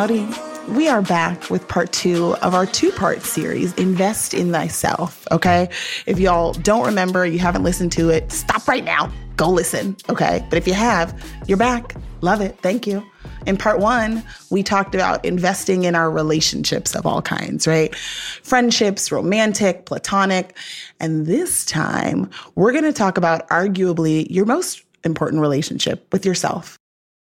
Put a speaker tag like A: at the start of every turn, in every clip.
A: Howdy. We are back with part two of our two part series, Invest in Thyself. Okay. If y'all don't remember, you haven't listened to it, stop right now. Go listen. Okay. But if you have, you're back. Love it. Thank you. In part one, we talked about investing in our relationships of all kinds, right? Friendships, romantic, platonic. And this time, we're going to talk about arguably your most important relationship with yourself.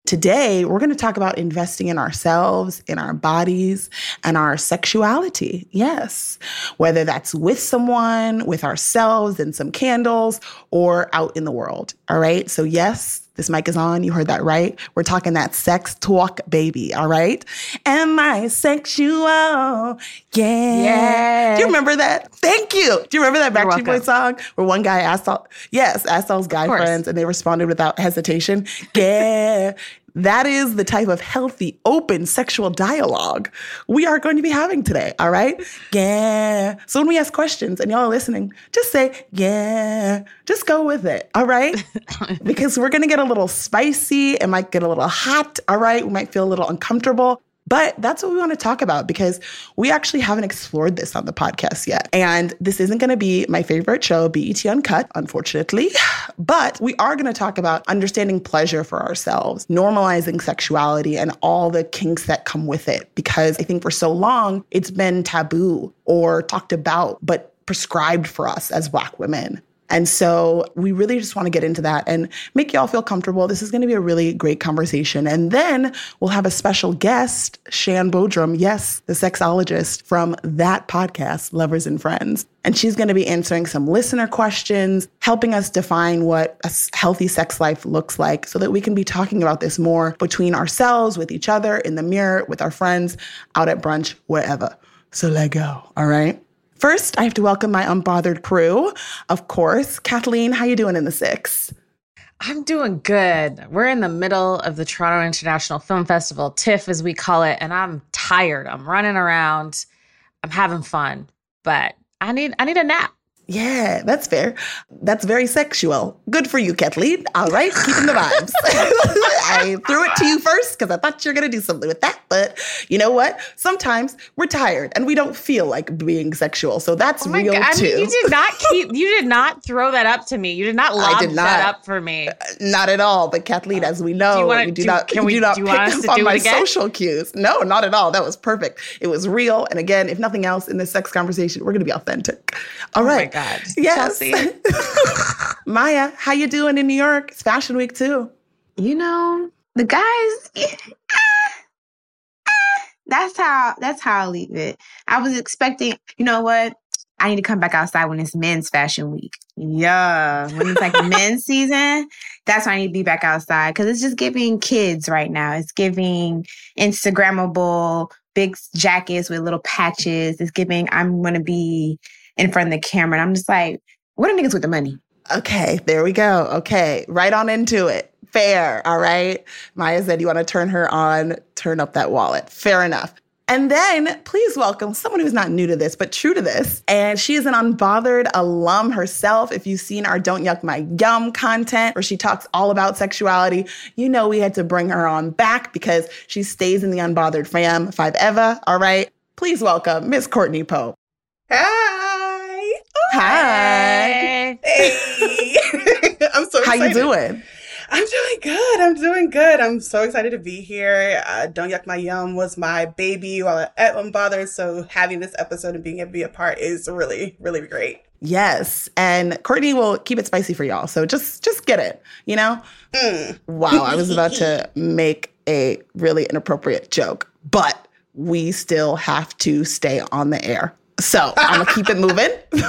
A: Today, we're going to talk about investing in ourselves, in our bodies, and our sexuality. Yes. Whether that's with someone, with ourselves, and some candles, or out in the world. All right. So, yes, this mic is on. You heard that right. We're talking that sex talk, baby. All right. Am I sexual? Yeah.
B: Yeah.
A: Do you remember that? Thank you. Do you remember that Backstreet Boys song where one guy asked all, yes, asked all his guy friends and they responded without hesitation? Yeah. That is the type of healthy, open sexual dialogue we are going to be having today. All right. Yeah. So when we ask questions and y'all are listening, just say, yeah. Just go with it. All right. because we're going to get a little spicy. It might get a little hot. All right. We might feel a little uncomfortable. But that's what we want to talk about because we actually haven't explored this on the podcast yet. And this isn't going to be my favorite show, BET Uncut, unfortunately. But we are going to talk about understanding pleasure for ourselves, normalizing sexuality, and all the kinks that come with it. Because I think for so long, it's been taboo or talked about, but prescribed for us as Black women. And so we really just want to get into that and make y'all feel comfortable. This is going to be a really great conversation. And then we'll have a special guest, Shan Boodram, yes, the sexologist from that podcast, Lovers and Friends. And she's going to be answering some listener questions, helping us define what a healthy sex life looks like so that we can be talking about this more between ourselves, with each other, in the mirror, with our friends, out at brunch, wherever. So let go, all right? First, I have to welcome my unbothered crew. Of course, Kathleen, how you doing in the six?
B: I'm doing good. We're in the middle of the Toronto International Film Festival, TIFF as we call it, and I'm tired. I'm running around. I'm having fun, but I need I need a nap.
A: Yeah, that's fair. That's very sexual. Good for you, Kathleen. All right, keeping the vibes. I threw it to you first because I thought you were going to do something with that. But you know what? Sometimes we're tired and we don't feel like being sexual. So that's
B: Oh my
A: real
B: god! I
A: too.
B: mean, you did not keep. You did not throw that up to me. You did not lob
A: did
B: that
A: not.
B: up for me.
A: Uh, not at all. But Kathleen, uh, as we know,
B: Do you wanna-
A: we do
B: do-
A: not,
B: can
A: we do not
B: do you
A: pick up on
B: do
A: my
B: again?
A: social cues. No, not at all. That was perfect. It was real. And again, if nothing else in this sex conversation, we're going to be authentic. All
B: Oh
A: right.
B: God.
A: Yes.
B: Chelsea.
A: Maya, how you doing in New York? It's Fashion Week too.
C: you know, the guys. that's how. That's how I leave it. I was expecting. You know what? I need to come back outside when it's men's fashion week. Yeah, when it's like men's season, that's when I need to be back outside because it's just giving kids right now. It's giving Instagrammable big jackets with little patches. It's giving I'm going to be in front of the camera. And I'm just like, what are niggas with the money?
A: Okay, there we go. Okay, right on into it. Fair. All right. Maya said you want to turn her on, turn up that wallet. Fair enough. And then please welcome someone who's not new to this, but true to this. And she is an unbothered alum herself. If you've seen our Don't Yuck My Yum content where she talks all about sexuality, you know we had to bring her on back because she stays in the unbothered fam five ever. All right. Please welcome Miss Courtney Pope.
D: Hi.
A: Hi.
B: Hey.
D: I'm so excited.
A: How you doing?
D: I'm doing good. I'm doing good. I'm so excited to be here. Uh, Don't Yuck My Yum was my baby while at Unbothered. So having this episode and being able to be a part is really, really great.
A: Yes, and Courtney will keep it spicy for y'all. So just just get it, you know?
D: Mm.
A: Wow, I was about to make a really inappropriate joke, but we still have to stay on the air. So I'm gonna keep it moving.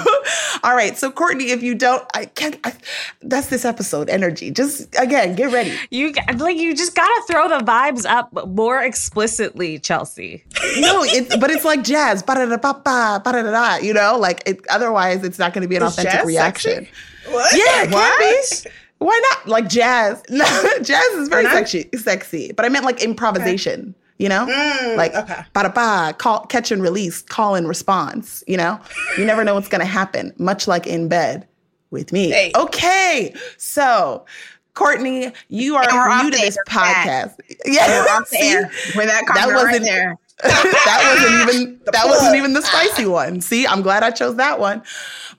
A: All right. So Courtney, if you don't, I can't. I, that's this episode energy. Just again, get ready.
B: You like you just gotta throw the vibes up more explicitly, Chelsea.
A: No, it's but it's like jazz. Ba-da-da-ba-ba, You know, like it, otherwise, it's not going to be an
D: Is
A: authentic
D: jazz
A: reaction.
D: sexy? What?
A: Yeah, it can be. Why not? Like jazz. No, jazz is very sexy, sexy. But I meant like improvisation. You know,
D: Mm,
A: like
D: okay.
A: ba ba, call, catch and release, call and response. You know, you never know what's gonna happen. Much like in bed with me.
D: Hey.
A: Okay, so Courtney, you are new to this podcast.
C: Yeah, we're off the
A: see?
C: air. That comment
A: wasn't-
C: right there.
A: that wasn't even that wasn't even the spicy one. See, I'm glad I chose that one.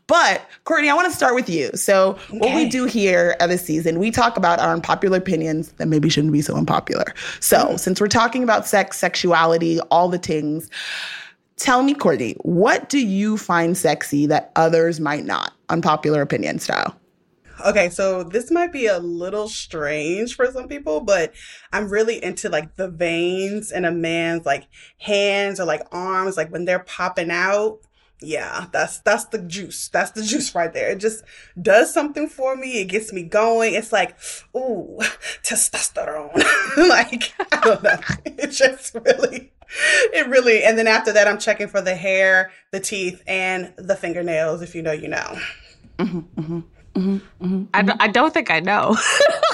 A: But Courtney, I want to start with you. So, what we do here at this season, we talk about our unpopular opinions that maybe shouldn't be so unpopular. So,
D: Mm-hmm.
A: since we're talking about sex, sexuality, all the things, tell me, Courtney, what do you find sexy that others might not? Unpopular opinion style.
D: Okay, so this might be a little strange for some people, but I'm really into like the veins in a man's like hands or like arms, like when they're popping out. Yeah, that's that's the juice. That's the juice right there. It just does something for me. It gets me going. It's like, ooh, testosterone. like, I don't know. It just really it really and then after that I'm checking for the hair, the teeth, and the fingernails, if you know, you know. Mm-hmm, mm-hmm.
B: I, d- I don't think I know.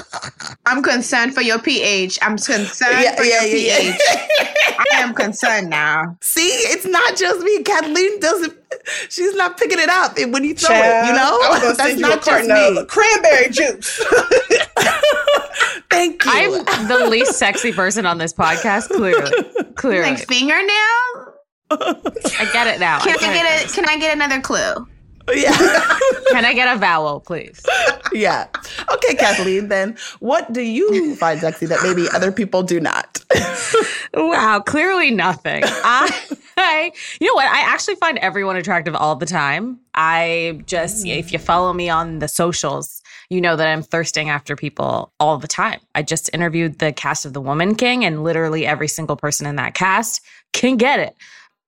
C: I'm concerned for your pH. I'm concerned
A: Yeah,
C: for
A: yeah,
C: your
A: yeah,
C: pH.
A: yeah.
C: I am concerned now.
A: See, it's not just me. Kathleen doesn't. She's not picking it up when you throw it. You know,
D: I was gonna
A: that's
D: you
A: not just me.
D: cranberry juice.
A: Thank you.
B: I'm the least sexy person on this podcast. Clearly, clearly,
C: Like fingernail?
B: I get it now.
C: Can I
B: it
C: get a can I get another clue?
A: Yeah,
B: Can I get a vowel, please?
A: yeah. Okay, Kathleen. Then, what do you find sexy that maybe other people do not?
B: Wow, clearly nothing. I, I, you know what? I actually find everyone attractive all the time. I just, mm. if you follow me on the socials, you know that I'm thirsting after people all the time. I just interviewed the cast of The Woman King, and literally every single person in that cast can get it.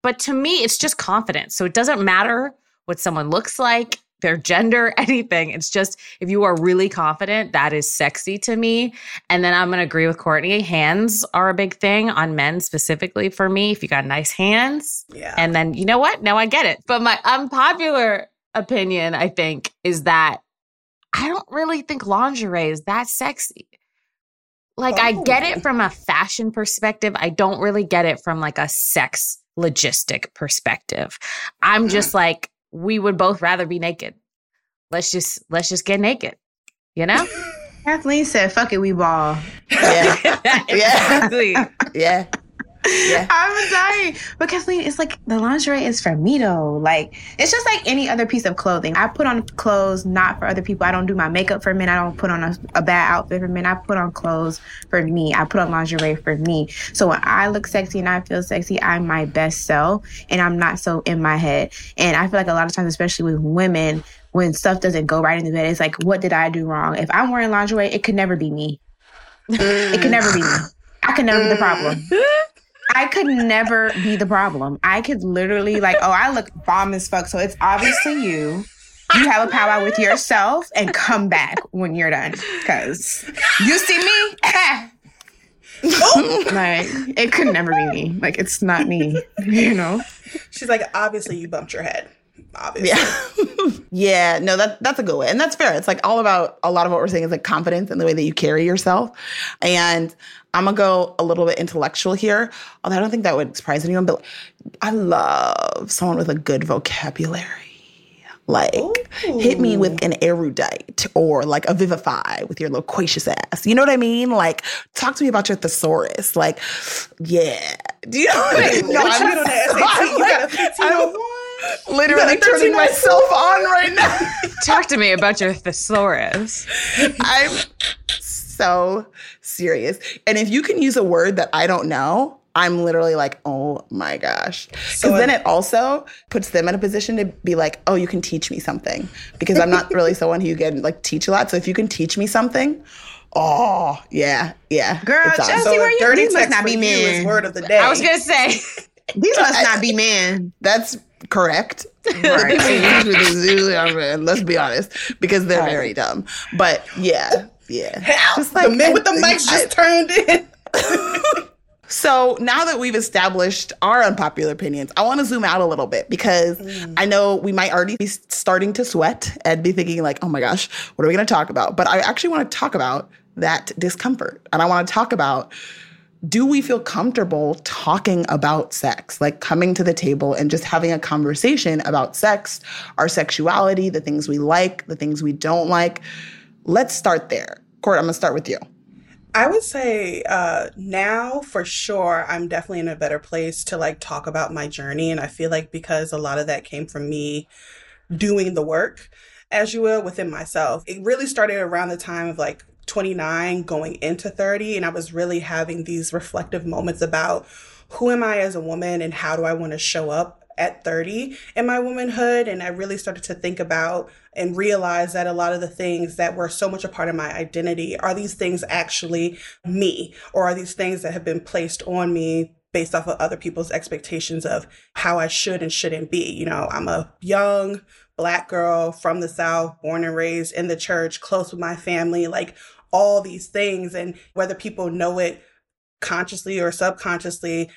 B: But to me, it's just confidence. So it doesn't matter what someone looks like, their gender, anything. It's just if you are really confident, that is sexy to me. And then I'm going to agree with Courtney. Hands are a big thing on men specifically for me. If you got nice hands,
D: yeah.
B: and then you know what? Now I get it. But my unpopular opinion, I think, is that I don't really think lingerie is that sexy. Like I get
D: Oh.
B: it from a fashion perspective. I don't really get it from like a sex logistic perspective. I'm just mm. like we would both rather be naked. Let's just let's just get naked. You know?
C: Kathleen said, fuck it, we ball.
A: yeah,
B: exactly.
A: yeah, yeah.
C: I'm dying. But Kathleen, it's like the lingerie is for me though. Like it's just like any other piece of clothing. I put on clothes not for other people. I don't do my makeup for men. I don't put on a, a bad outfit for men. I put on clothes for me. I put on lingerie for me. So when I look sexy and I feel sexy, I'm my best self and I'm not so in my head. And I feel like a lot of times, especially with women, when stuff doesn't go right in the bed, it's like, what did I do wrong? If I'm wearing lingerie, it could never be me. It could never be me. I could never be the problem. I could never be the problem. I could literally like, oh, I look bomb as fuck. So it's obviously you. You have a powwow with yourself and come back when you're done. Cause you see me. like it could never be me. Like it's not me. You know?
D: She's like, obviously you bumped your head. Obviously.
A: Yeah. yeah, no, that that's a good way. And that's fair. It's like all about a lot of what we're saying is like confidence in the way that you carry yourself. And I'm gonna go a little bit intellectual here, although I don't think that would surprise anyone, but I love someone with a good vocabulary. Like hit me with an erudite or like a vivify with your loquacious ass. You know what I mean? Like talk to me about your thesaurus. Like, yeah. Do you know what I mean?
D: No, I'm good on that SAT. You got a
A: I'm
D: 1501.
A: Literally
D: You
A: turning myself on right now.
B: Talk to me about your thesaurus.
A: I'm so serious. And if you can use a word that I don't know, I'm literally like, oh my gosh. Because
D: So
A: then it also puts them in a position to be like, oh, you can teach me something. Because I'm not really someone who can like teach a lot. So if you can teach me something, oh yeah, yeah.
C: Girl,
A: it's on.
D: So
C: where
D: a
C: you-
D: dirty
C: these must not be
D: you
C: men.
D: word of the day.
B: I was gonna say.
C: These must not be men.
A: That's correct.
C: Right.
A: Let's be honest, because they're very dumb. But yeah, yeah.
D: Hell,
A: Just
D: the
A: like-
D: men with the mics just turned in.
A: So now that we've established our unpopular opinions, I want to zoom out a little bit because mm. I know we might already be starting to sweat and be thinking like, "Oh my gosh, what are we going to talk about?" But I actually want to talk about that discomfort, and I want to talk about do we feel comfortable talking about sex, like coming to the table and just having a conversation about sex, our sexuality, the things we like, the things we don't like. Let's start there. Court, I'm gonna start with you.
D: I would say uh, now for sure, I'm definitely in a better place to like talk about my journey. And I feel like because a lot of that came from me doing the work, as you will, within myself, it really started around the time of like 29 going into 30. And I was really having these reflective moments about who am I as a woman and how do I want to show up at 30 in my womanhood and I really started to think about and realize that a lot of the things that were so much a part of my identity are these things actually me or are these things that have been placed on me based off of other people's expectations of how I should and shouldn't be. You know, I'm a young black girl from the South, born and raised in the church, close with my family, like all these things. And whether people know it consciously or subconsciously,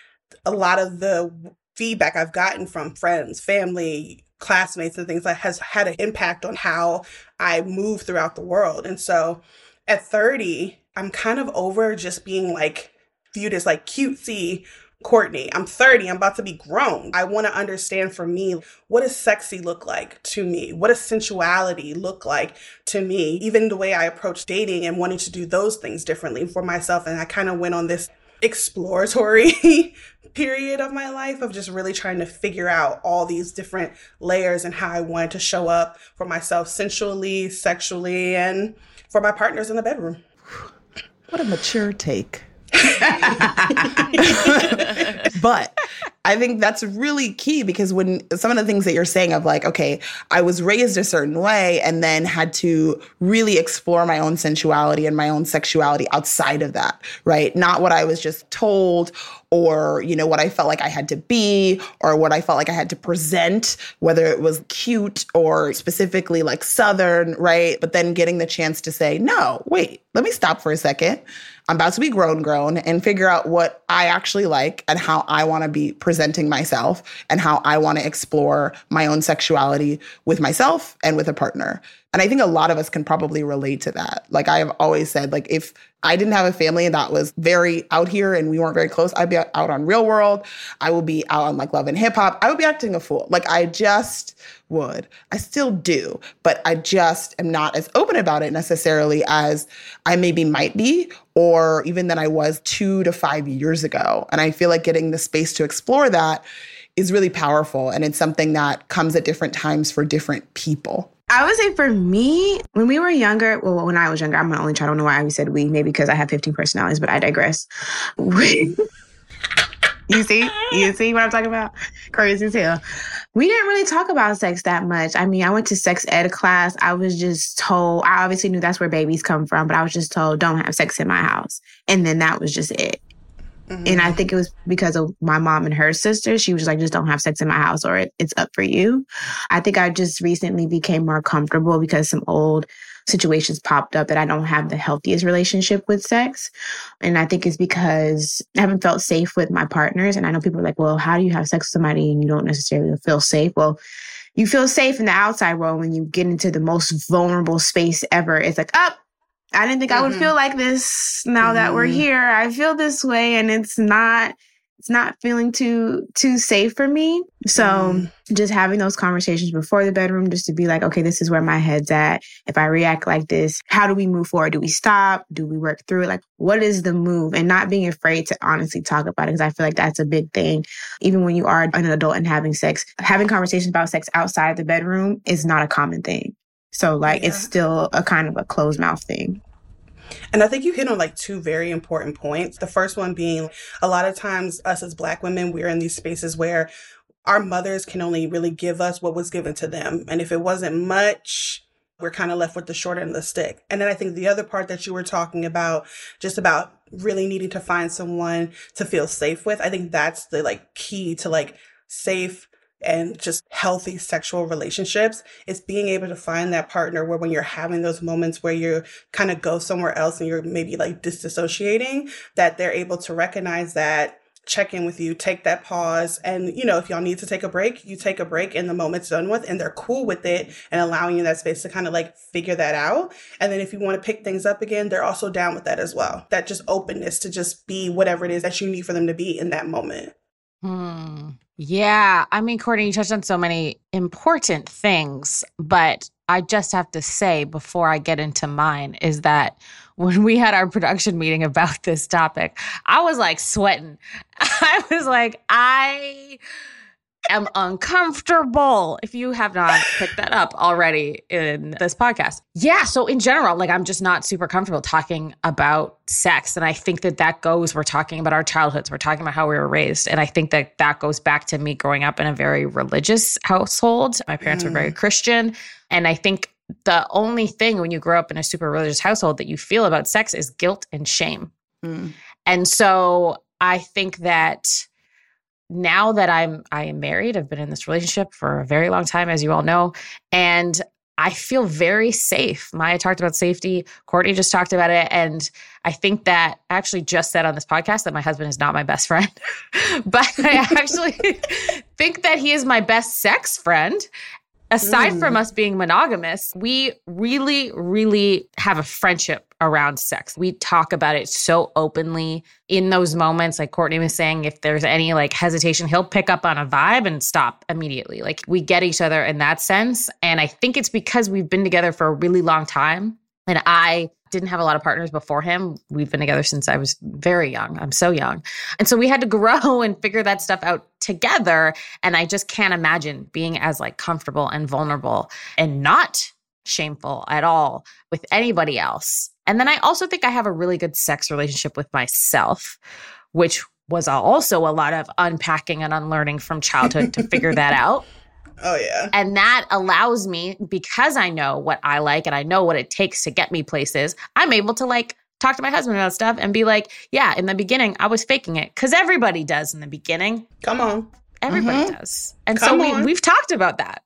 D: a lot of the feedback I've gotten from friends, family, classmates, and things that has had an impact on how I move throughout the world. And so at 30, I'm kind of over just being like viewed as like cutesy Courtney. I'm 30. I'm about to be grown. I want to understand for me what does sexy look like to me? What does sensuality look like to me? Even the way I approach dating and wanting to do those things differently for myself. And I kind of went on this exploratory period of my life of just really trying to figure out all these different layers and how I wanted to show up for myself sensually, sexually, and for my partners in the bedroom.
A: What a mature take. but I think that's really key because when some of the things that you're saying of like, okay, I was raised a certain way and then had to really explore my own sensuality and my own sexuality outside of that, right? Not what I was just told or, you know, what I felt like I had to be or what I felt like I had to present, whether it was cute or specifically like Southern, right? But then getting the chance to say, no, wait, let me stop for a second. I'm about to be grown, grown and figure out what I actually like and how I want to be presenting myself and how I want to explore my own sexuality with myself and with a partner. And I think a lot of us can probably relate to that. Like I have always said, like if I didn't have a family that was very out here and we weren't very close, I'd be out on real world. I would be out on like love and hip hop. I would be acting a fool. Like I just would. I still do, but I just am not as open about it necessarily as I maybe might be, or even than I was two to five years ago. And I feel like getting the space to explore that is really powerful. And it's something that comes at different times for different people.
C: I would say for me, when we were younger, well, when I was younger, I'm an only child. I don't know why we said we, maybe because I have 15 personalities, but I digress. you see? You see what I'm talking about? Crazy as hell. We didn't really talk about sex that much. I mean, I went to sex ed class. I was just told, I obviously knew that's where babies come from, but I was just told, don't have sex in my house. And then that was just it. Mm-hmm. And I think it was because of my mom and her sister. She was like, just don't have sex in my house or it, it's up for you. I think I just recently became more comfortable because some old situations popped up that I don't have the healthiest relationship with sex. And I think it's because I haven't felt safe with my partners. And I know people are like, well, how do you have sex with somebody and you don't necessarily feel safe? Well, you feel safe in the outside world when you get into the most vulnerable space ever. It's like, up, oh, I didn't think mm-hmm. I would feel mm-hmm. like this now mm-hmm. that we're mm-hmm. here. I feel this way and it's not it's not feeling too too safe for me. So mm-hmm. just having those conversations before the bedroom just to be like, okay, this is where my head's at. If I react like this, how do we move forward? Do we stop? Do we work through it? Like what is the move? And not being afraid to honestly talk about it because I feel like that's a big thing. Even when you are an adult and having sex, having conversations about sex outside the bedroom is not a common thing. So like yeah. it's still a kind of a closed mouth thing.
D: And I think you hit on like two very important points. The first one being a lot of times us as black women, we're in these spaces where our mothers can only really give us what was given to them. And if it wasn't much, we're kind of left with the short end of the stick. And then I think the other part that you were talking about, just about really needing to find someone to feel safe with, I think that's the like key to like safe and just healthy sexual relationships is being able to find that partner where when you're having those moments where you kind of go somewhere else and you're maybe like disassociating, that they're able to recognize that check in with you, take that pause. And, you know, if y'all need to take a break, you take a break and the moment's done with, and they're cool with it and allowing you that space to kind of like figure that out. And then if you want to pick things up again, they're also down with that as well. That just openness to just be whatever it is that you need for them to be in that moment.
B: Hmm. Yeah. I mean, Courtney, you touched on so many important things, but I just have to say before I get into mine is that when we had our production meeting about this topic, I was like sweating. I was like, I am uncomfortable. If you have not picked that up already in this podcast. Yeah. So, in general, like, I'm just not super comfortable talking about sex. And I think that that goes, we're talking about our childhoods, we're talking about how we were raised. And I think that that goes back to me growing up in a very religious household. My parents mm. were very mm. Christian. And I think the only thing when you grow up in a super religious household that you feel about sex is guilt and shame. Mm. And so I think that now that I'm I am married, I've been in this relationship for a very long time, as you all know, and I feel very safe. Maya talked about safety. Courtney just talked about it. And I think that I actually just said on this podcast that my husband is not my best friend, but I actually think that he is my best sex friend aside mm. from us being monogamous, we really, really have a friendship around sex. We talk about it so openly in those moments. Like Courtney was saying, if there's any like hesitation, he'll pick up on a vibe and stop immediately. Like we get each other in that sense. And I think it's because we've been together for a really long time. And I didn't have a lot of partners before him. We've been together since I was very young. I'm so young. And so we had to grow and figure that stuff out together. And I just can't imagine being as like comfortable and vulnerable and not shameful at all with anybody else. And then I also think I have a really good sex relationship with myself, which was also a lot of unpacking and unlearning from childhood to figure that out.
D: Oh, yeah.
B: And that allows me, because I know what I like and I know what it takes to get me places, I'm able to like talk to my husband about stuff and be like, yeah, in the beginning, I was faking it because everybody does in the beginning.
D: Come on.
B: Everybody mm-hmm. does. And Come so we, we've talked about that.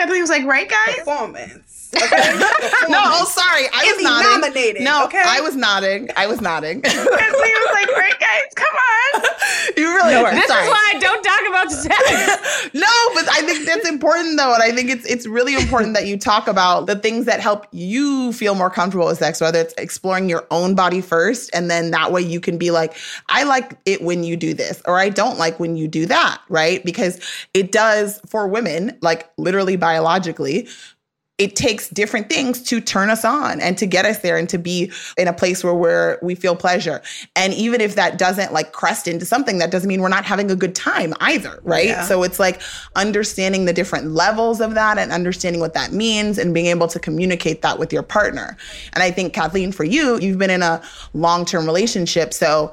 C: Everybody was like, right, guys?
D: Performance.
A: Okay? no, oh, sorry. I was nodding. Nominated, no, okay? I was nodding. I was nodding.
C: and Lee was like, "Great guys, come on."
A: You really
B: no,
A: were.
B: This
A: sorry.
B: is why I don't talk about sex.
A: no, but I think that's important though, and I think it's it's really important that you talk about the things that help you feel more comfortable with sex, whether it's exploring your own body first, and then that way you can be like, "I like it when you do this," or "I don't like when you do that," right? Because it does for women, like literally biologically, it takes different things to turn us on and to get us there and to be in a place where we're we feel pleasure. And even if that doesn't like crest into something that doesn't mean we're not having a good time either right? Yeah. so it's like understanding the different levels of that and understanding what that means and being able to communicate that with your partner. And i think kathleen for you you've been in a long-term relationship so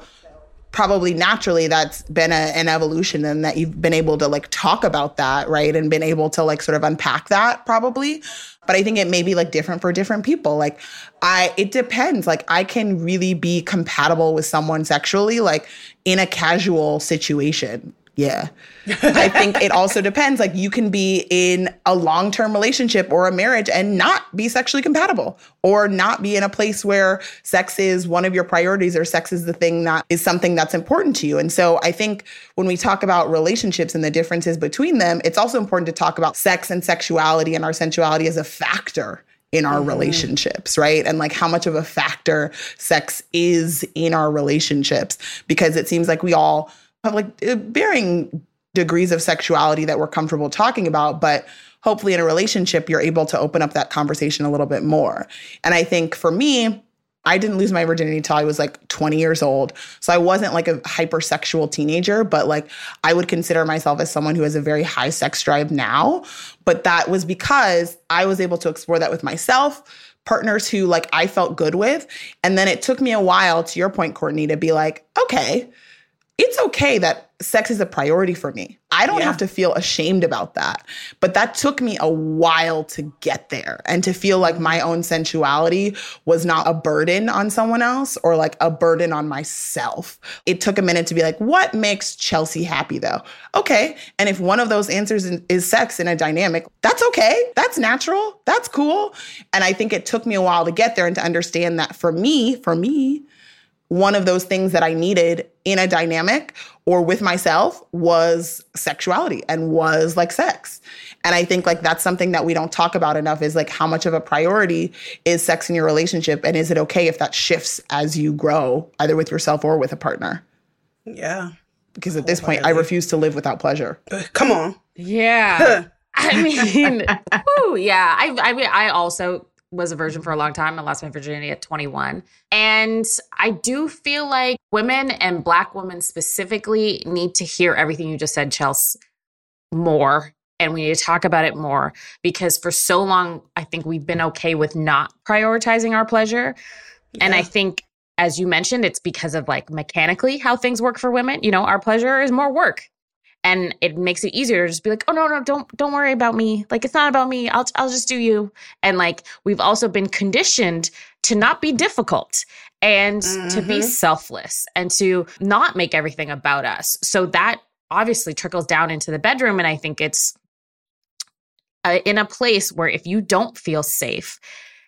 A: probably naturally that's been a, an evolution and that you've been able to like talk about that right? And been able to like sort of unpack that probably but i think it may be like different for different people. Like i it depends. Like i can really be compatible with someone sexually like in a casual situation yeah. I think it also depends. Like you can be in a long term relationship or a marriage and not be sexually compatible or not be in a place where sex is one of your priorities or sex is the thing that is something that's important to you. And so I think when we talk about relationships and the differences between them, it's also important to talk about sex and sexuality and our sensuality as a factor in our mm-hmm. relationships, right? And like how much of a factor sex is in our relationships because it seems like we all like uh, varying degrees of sexuality that we're comfortable talking about, but hopefully in a relationship, you're able to open up that conversation a little bit more. And I think for me, I didn't lose my virginity until I was like 20 years old. So I wasn't like a hypersexual teenager, but like I would consider myself as someone who has a very high sex drive now. But that was because I was able to explore that with myself, partners who like I felt good with. And then it took me a while, to your point, Courtney, to be like, okay, it's okay that sex is a priority for me. I don't yeah. have to feel ashamed about that. But that took me a while to get there and to feel like my own sensuality was not a burden on someone else or like a burden on myself. It took a minute to be like, what makes Chelsea happy though? Okay. And if one of those answers is sex in a dynamic, that's okay. That's natural. That's cool. And I think it took me a while to get there and to understand that for me, for me, one of those things that I needed in a dynamic or with myself was sexuality and was like sex. And I think like that's something that we don't talk about enough is like how much of a priority is sex in your relationship and is it okay if that shifts as you grow either with yourself or with a partner?
D: Yeah.
A: Because at this point I refuse to live without pleasure.
D: Uh, come on.
B: Yeah. I mean, ooh, yeah. I I mean I also was a virgin for a long time. I lost my virginity at 21. And I do feel like women and black women specifically need to hear everything you just said, Chelsea, more. And we need to talk about it more because for so long, I think we've been okay with not prioritizing our pleasure. Yeah. And I think, as you mentioned, it's because of like mechanically how things work for women. You know, our pleasure is more work and it makes it easier to just be like oh no no don't don't worry about me. Like it's not about me. I'll i'll just do you. And like we've also been conditioned to not be difficult and mm-hmm. to be mm-hmm. selfless and to not make everything about us. So that obviously trickles down into the bedroom and i think it's uh, in a place where if you don't feel safe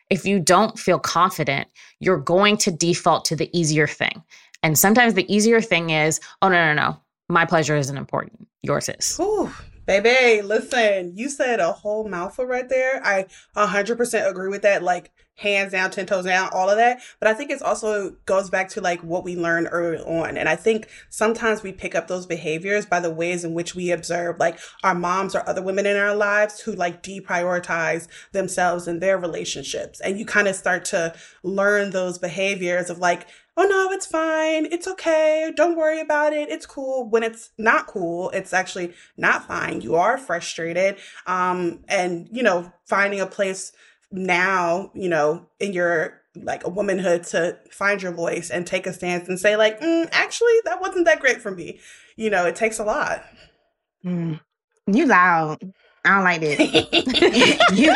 B: if you don't feel confident you're going to default to the easier thing. And sometimes the easier thing is oh no no no my pleasure isn't important. Yours is.
D: Ooh, baby, listen, you said a whole mouthful right there. I 100% agree with that. Like, hands down, 10 toes down, all of that. But I think it's also goes back to like what we learned early on. And I think sometimes we pick up those behaviors by the ways in which we observe like our moms or other women in our lives who like deprioritize themselves and their relationships. And you kind of start to learn those behaviors of like, oh no, it's fine. It's okay. Don't worry about it. It's cool. When it's not cool, it's actually not fine. You are frustrated. Um, and, you know, finding a place now, you know, in your like a womanhood to find your voice and take a stance and say like, mm, actually, that wasn't that great for me. You know, it takes a lot.
C: Mm. You loud. I don't like it. you,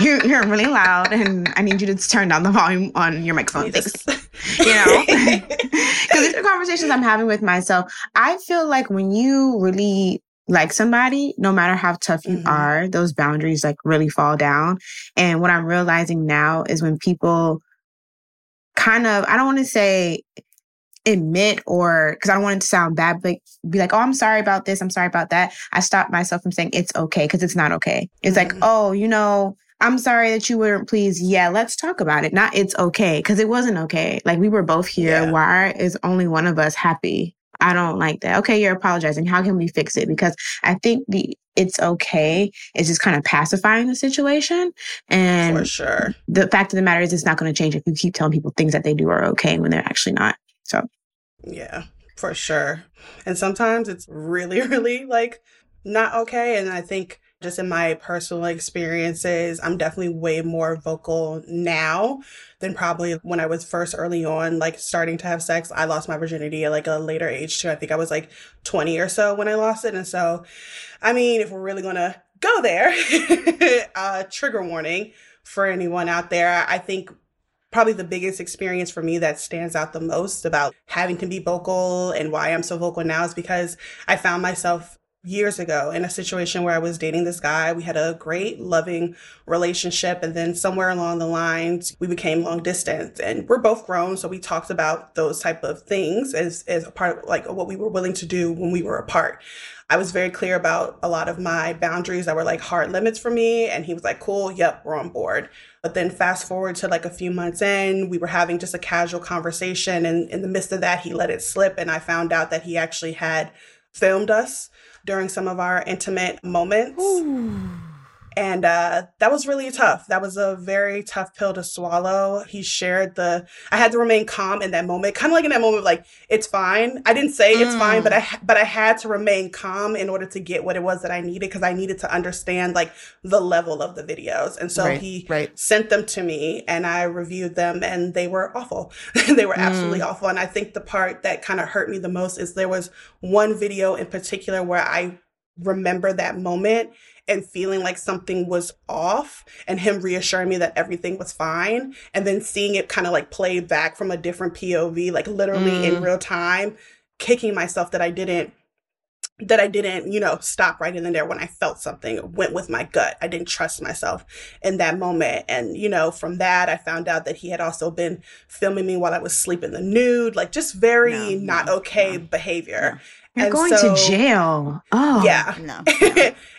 C: you're you're really loud, and I need you to turn down the volume on your microphone. Thanks. You know, because these are conversations I'm having with myself. I feel like when you really like somebody, no matter how tough you mm-hmm. are, those boundaries like really fall down. And what I'm realizing now is when people kind of, I don't want to say admit or because I don't want it to sound bad, but be like, oh, I'm sorry about this. I'm sorry about that. I stop myself from saying it's okay because it's not okay. It's mm-hmm. like, oh, you know, I'm sorry that you weren't pleased. Yeah, let's talk about it. Not it's okay because it wasn't okay. Like we were both here. Yeah. Why is only one of us happy? I don't like that. Okay, you're apologizing. How can we fix it? Because I think the it's okay is just kind of pacifying the situation. And
D: for sure.
C: The fact of the matter is it's not going to change if you keep telling people things that they do are okay when they're actually not. So
D: yeah, for sure. And sometimes it's really, really like not okay. And I think just in my personal experiences, I'm definitely way more vocal now than probably when I was first early on, like starting to have sex. I lost my virginity at like a later age too. I think I was like 20 or so when I lost it. And so, I mean, if we're really going to go there, uh, trigger warning for anyone out there. I think probably the biggest experience for me that stands out the most about having to be vocal and why I'm so vocal now is because I found myself years ago in a situation where I was dating this guy. We had a great, loving relationship. And then somewhere along the lines, we became long distance and we're both grown. So we talked about those type of things as, as a part of like what we were willing to do when we were apart. I was very clear about a lot of my boundaries that were like hard limits for me. And he was like, cool, yep, we're on board. But then fast forward to like a few months in, we were having just a casual conversation. And in the midst of that, he let it slip. And I found out that he actually had filmed us during some of our intimate moments. Ooh. And uh, that was really tough. That was a very tough pill to swallow. He shared the, I had to remain calm in that moment, kind of like in that moment, like, it's fine. I didn't say mm. it's fine, but I, mm. but I had to remain calm in order to get what it was that I needed because I needed to understand like the level of the videos. And so right, he right. sent them to me and I reviewed them and they were awful. they were absolutely mm. awful. And I think the part that kind of hurt me the most is there was one video in particular where I remember that moment and feeling like something was off and him reassuring me that everything was fine and then seeing it kind of like play back from a different POV like literally mm. in real time kicking myself that I didn't that I didn't, you know, stop right in the there when I felt something, went with my gut. I didn't trust myself in that moment. And, you know, from that, I found out that he had also been filming me while I was sleeping the nude, like just very no, not no, okay no, behavior.
C: You're
D: And
C: going
D: so-
C: to jail. Oh,
D: Yeah.
A: No.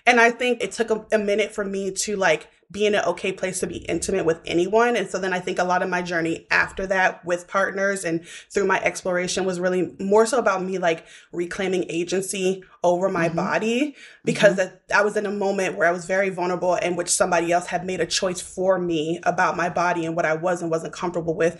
D: and I think it took a, a minute for me to like be in an okay place to be intimate with anyone. And so then I think a lot of my journey after that with partners and through my exploration was really more so about me like reclaiming agency over my
A: Mhm.
D: body because that I was in a moment where I was very vulnerable in which somebody else had made a choice for me about my body and what I was and wasn't comfortable with.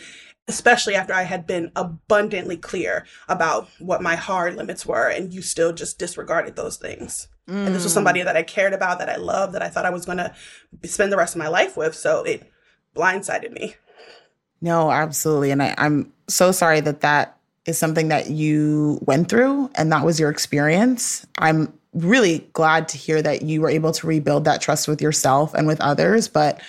D: Especially after I had been abundantly clear about what my hard limits were, and you still just disregarded those things. And this was
A: Mm.
D: somebody that I cared about, that I loved, that I thought I was going to spend the rest of my life with. So it blindsided me.
A: No, absolutely. And I, I'm so sorry that that is something that you went through and that was your experience. I'm really glad to hear that you were able to rebuild that trust with yourself and with others. But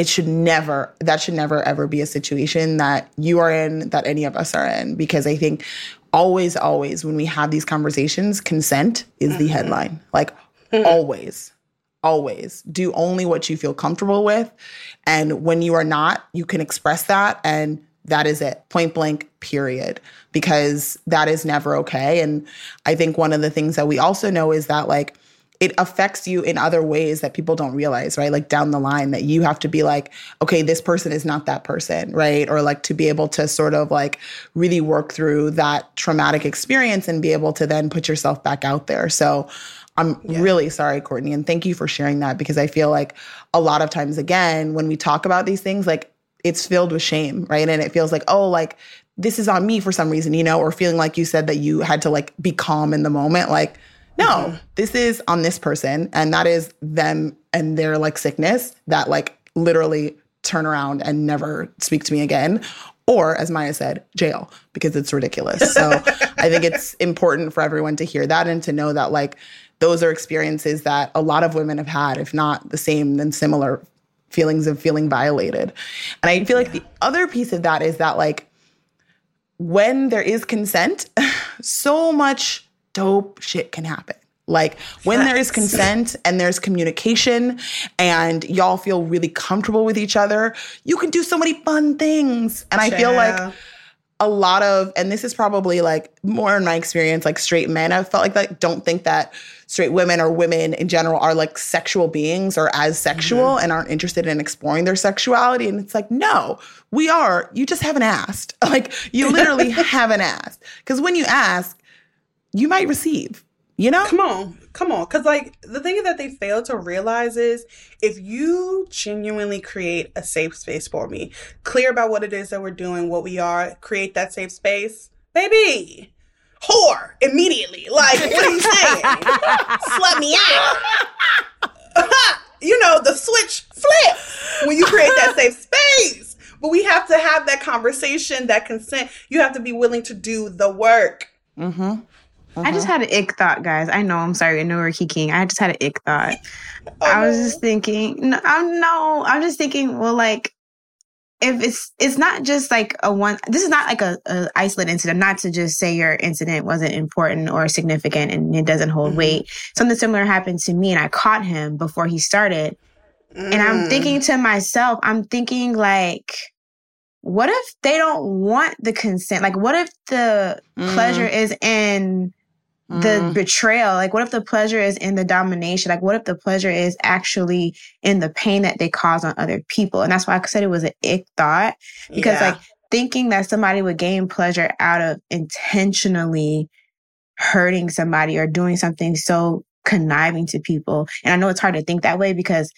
A: it should never, that should never ever be a situation that you are in, that any of us are in. Because I think always, always, when we have these conversations, consent is the mm-hmm. headline. Like, always always. Do only what you feel comfortable with. And when you are not you can express that and that is it. Point blank period. Because that is never okay. And i think one of the things that we also know is that like it affects you in other ways that people don't realize, right? Like down the line, that you have to be like, okay, this person is not that person, right? Or like to be able to sort of like really work through that traumatic experience and be able to then put yourself back out there. So I'm really sorry, Courtney, and thank you for sharing that because I feel like a lot of times, again, when we talk about these things, like it's filled with shame, right? And it feels like, oh, like this is on me for some reason, you know, or feeling like you said that you had to like be calm in the moment. Like, no, mm-hmm. this is on this person, and that is them and their like sickness that like literally turn around and never speak to me again. Or, as Maya said, jail because it's ridiculous. So I think it's important for everyone to hear that and to know that like those are experiences that a lot of women have had, if not the same, then similar feelings of feeling violated. And I feel like the other piece of that is that like when there is consent, so much dope shit can happen. Like when there is consent and there's communication and y'all feel really comfortable with each other, you can do so many fun things. And I feel like a lot of, and this is probably like more in my experience, like straight men, I felt like that don't think that straight women or women in general are like sexual beings or as sexual mm-hmm. and aren't interested in exploring their sexuality. And it's like, no, we are. You just haven't asked. Like you literally haven't asked. Because when you ask, you might receive, you know?
D: Come on, come on. Because, like, the thing that they fail to realize is if you genuinely create a safe space for me, clear about what it is that we're doing, what we are, create that safe space, baby, whore immediately. Like, what are you saying? Slut me out. you know, the switch flips when you create that safe space. But we have to have that conversation, that consent. You have to be willing to do the work.
A: Mm-hmm.
C: I just had an ick thought, guys. I know. I'm sorry. I know we're kicking. I just had an ick thought. I was just thinking. No, I'm no. I'm just thinking. Well, like, if it's it's not just like a one. This is not like a, a isolated incident. Not to just say your incident wasn't important or significant and it doesn't hold
D: Mhm.
C: weight. Something similar happened to me, and I caught him before he started. And I'm
D: Mm.
C: thinking to myself, I'm thinking like, what if they don't want the consent? Like, what if the
A: Mm.
C: pleasure is in the mm. betrayal? Like, what if the pleasure is in the domination? Like, what if the pleasure is actually in the pain that they cause on other people? And that's why I said it was an ick thought because,
D: Yeah.
C: like, thinking that somebody would gain pleasure out of intentionally hurting somebody or doing something so conniving to people. And I know it's hard to think that way because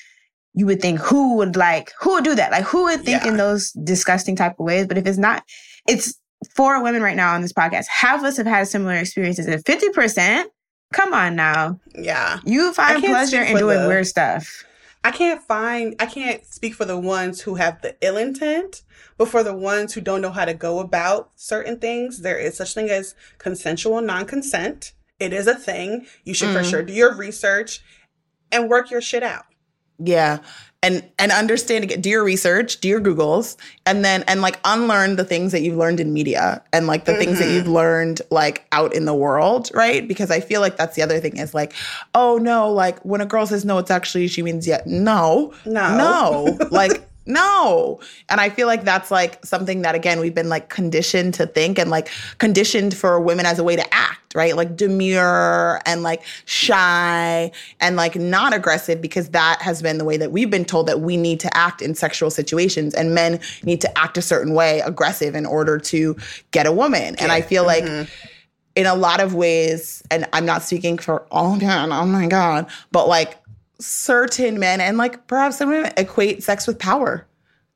C: you would think who would like who would do that? Like who would think
D: Yeah.
C: in those disgusting type of ways? But if it's not, it's four women right now on this podcast. Half of us have had similar experiences. And fifty percent, come on now,
D: yeah.
C: you find pleasure in doing
D: the-
C: weird stuff.
D: I can't find, I can't speak for the ones who have the ill intent, but for the ones who don't know how to go about certain things, there is such thing as consensual non consent. It is a thing. You should for
A: Mhm.
D: sure do your research and work your shit out.
A: Yeah. And and understand again, do your research, do your Googles, and then and like unlearn the things that you've learned in media and like the things that
D: Mhm.
A: you've learned like out in the world, right? Because I feel like that's the other thing is like, oh no, like when a girl says no, it's actually she means yeah. No.
D: No.
A: No. like No. And I feel like that's like something that, again, we've been like conditioned to think and like conditioned for women as a way to act, right? Like demure and like shy and like not aggressive because that has been the way that we've been told that we need to act in sexual situations and men need to act a certain way, aggressive, in order to get a woman. And I feel like,
D: Mhm.
A: in a lot of ways, and I'm not speaking for all men, oh my God, but like certain men and like perhaps some women equate sex with power.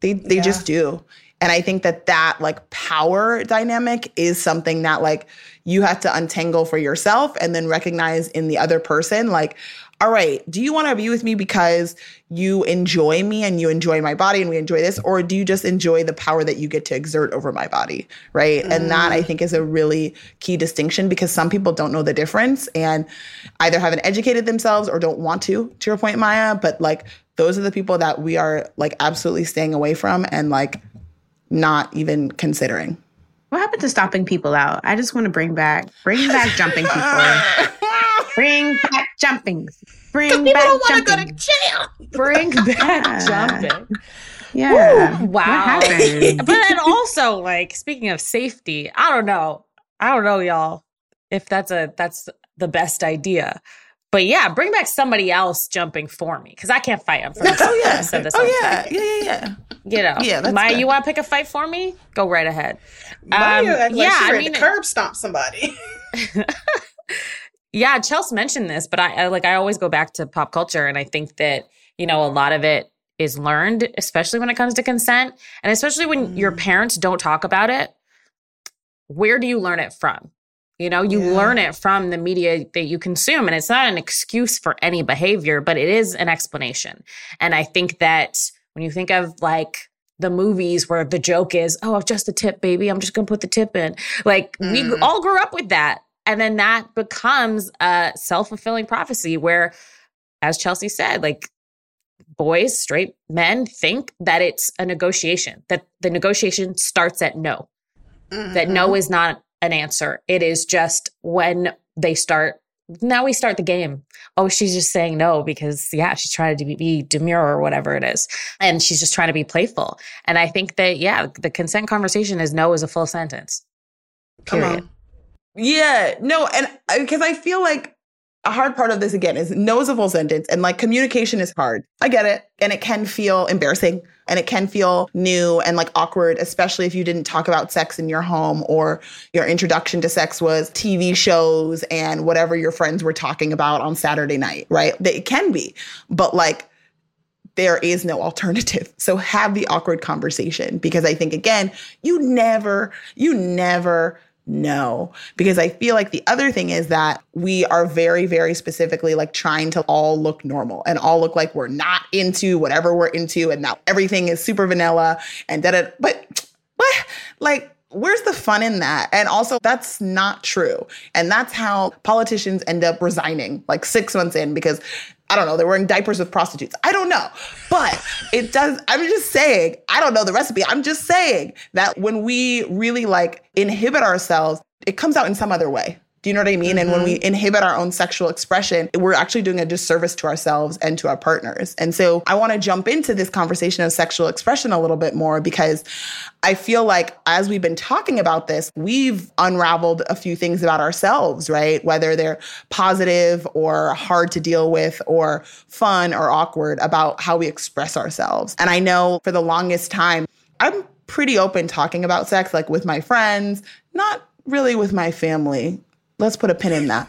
A: They they
D: Yeah.
A: just do. And I think that that like power dynamic is something that like you have to untangle for yourself and then recognize in the other person like all right, do you want to be with me because you enjoy me and you enjoy my body and we enjoy this? Or do you just enjoy the power that you get to exert over my body? Right. And that I mm. think is a really key distinction because some people don't know the difference and either haven't educated themselves or don't want to, to your point, Maya. But like those are the people that we are like absolutely staying away from and like not even considering.
C: What happened to stopping people out? I just want to bring back, bring back jumping people. Bring back jumping. Bring back jumping.
D: People don't want to go to jail.
B: Bring back jumping.
C: yeah.
B: Wow. But then also, like, speaking of safety, I don't know. I don't know, y'all, if that's a that's the best idea. But yeah, bring back somebody else jumping for me because I can't fight. I'm
A: oh yeah.
B: I've said this
A: oh yeah.
B: time.
A: Yeah, yeah, yeah.
B: You know,
A: Yeah, that's
B: Maya,
A: good.
B: you want to pick a fight for me? Go right ahead.
D: Maya
B: Um,
D: act like
B: yeah, I mean-
D: curb stomp somebody.
B: Yeah, Chelsea mentioned this, but I, I like I always go back to pop culture, and I think that you know a lot of it is learned, especially when it comes to consent, and especially when your
D: Mm.
B: parents don't talk about it. Where do you learn it from? You know, you
D: Yeah.
B: learn it from the media that you consume, and it's not an excuse for any behavior, but it is an explanation. And I think that when you think of like the movies where the joke is, "Oh, just the tip, baby. I'm just gonna put the tip in." Like we
D: Mm.
B: all grew up with that, and then that becomes a self fulfilling prophecy where, as Chelsea said, like boys, straight men think that it's a negotiation, that the negotiation starts at no, that no
D: Mm-hmm.
B: is not an answer. It is just when they start. Now we start the game. Oh, she's just saying no because, yeah, she's trying to be, demure or whatever it is. And she's just trying to be playful. And I think that, yeah, the consent conversation is no is a full sentence.
D: Come
B: Period.
A: Yeah, no, and uh, because I feel like a hard part of this again is no is a full sentence, and like communication is hard. I get it, and it can feel embarrassing, and it can feel new and like awkward, especially if you didn't talk about sex in your home or your introduction to sex was TV shows and whatever your friends were talking about on Saturday night, right? It can be, but like there is no alternative. So have the awkward conversation because I think again, you never, you never know. Because I feel like the other thing is that we are very, very specifically like trying to all look normal and all look like we're not into whatever we're into and now everything is super vanilla and da. But what? Like, where's the fun in that? And also, that's not true. And that's how politicians end up resigning like six months in because I don't know, they're wearing diapers with prostitutes. I don't know. But it does, I'm just saying, I don't know the recipe. I'm just saying that when we really like inhibit ourselves, it comes out in some other way. Do you know what I mean? And when we mm-hmm. inhibit our own sexual expression, we're actually doing a disservice to ourselves and to our partners. And so I want to jump into this conversation of sexual expression a little bit more because I feel like as we've been talking about this, we've unraveled a few things about ourselves, right? Whether they're positive or hard to deal with or fun or awkward about how we express ourselves. And I know for the longest time, I'm pretty open talking about sex, like with my friends, not really with my family. Let's put a pin in that.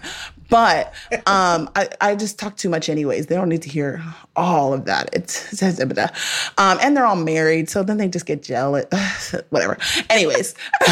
A: But um, I, I just talk too much anyways. They don't need to hear all of that. It's, it's um, and they're all married, so then they just get jealous. Whatever. Anyways,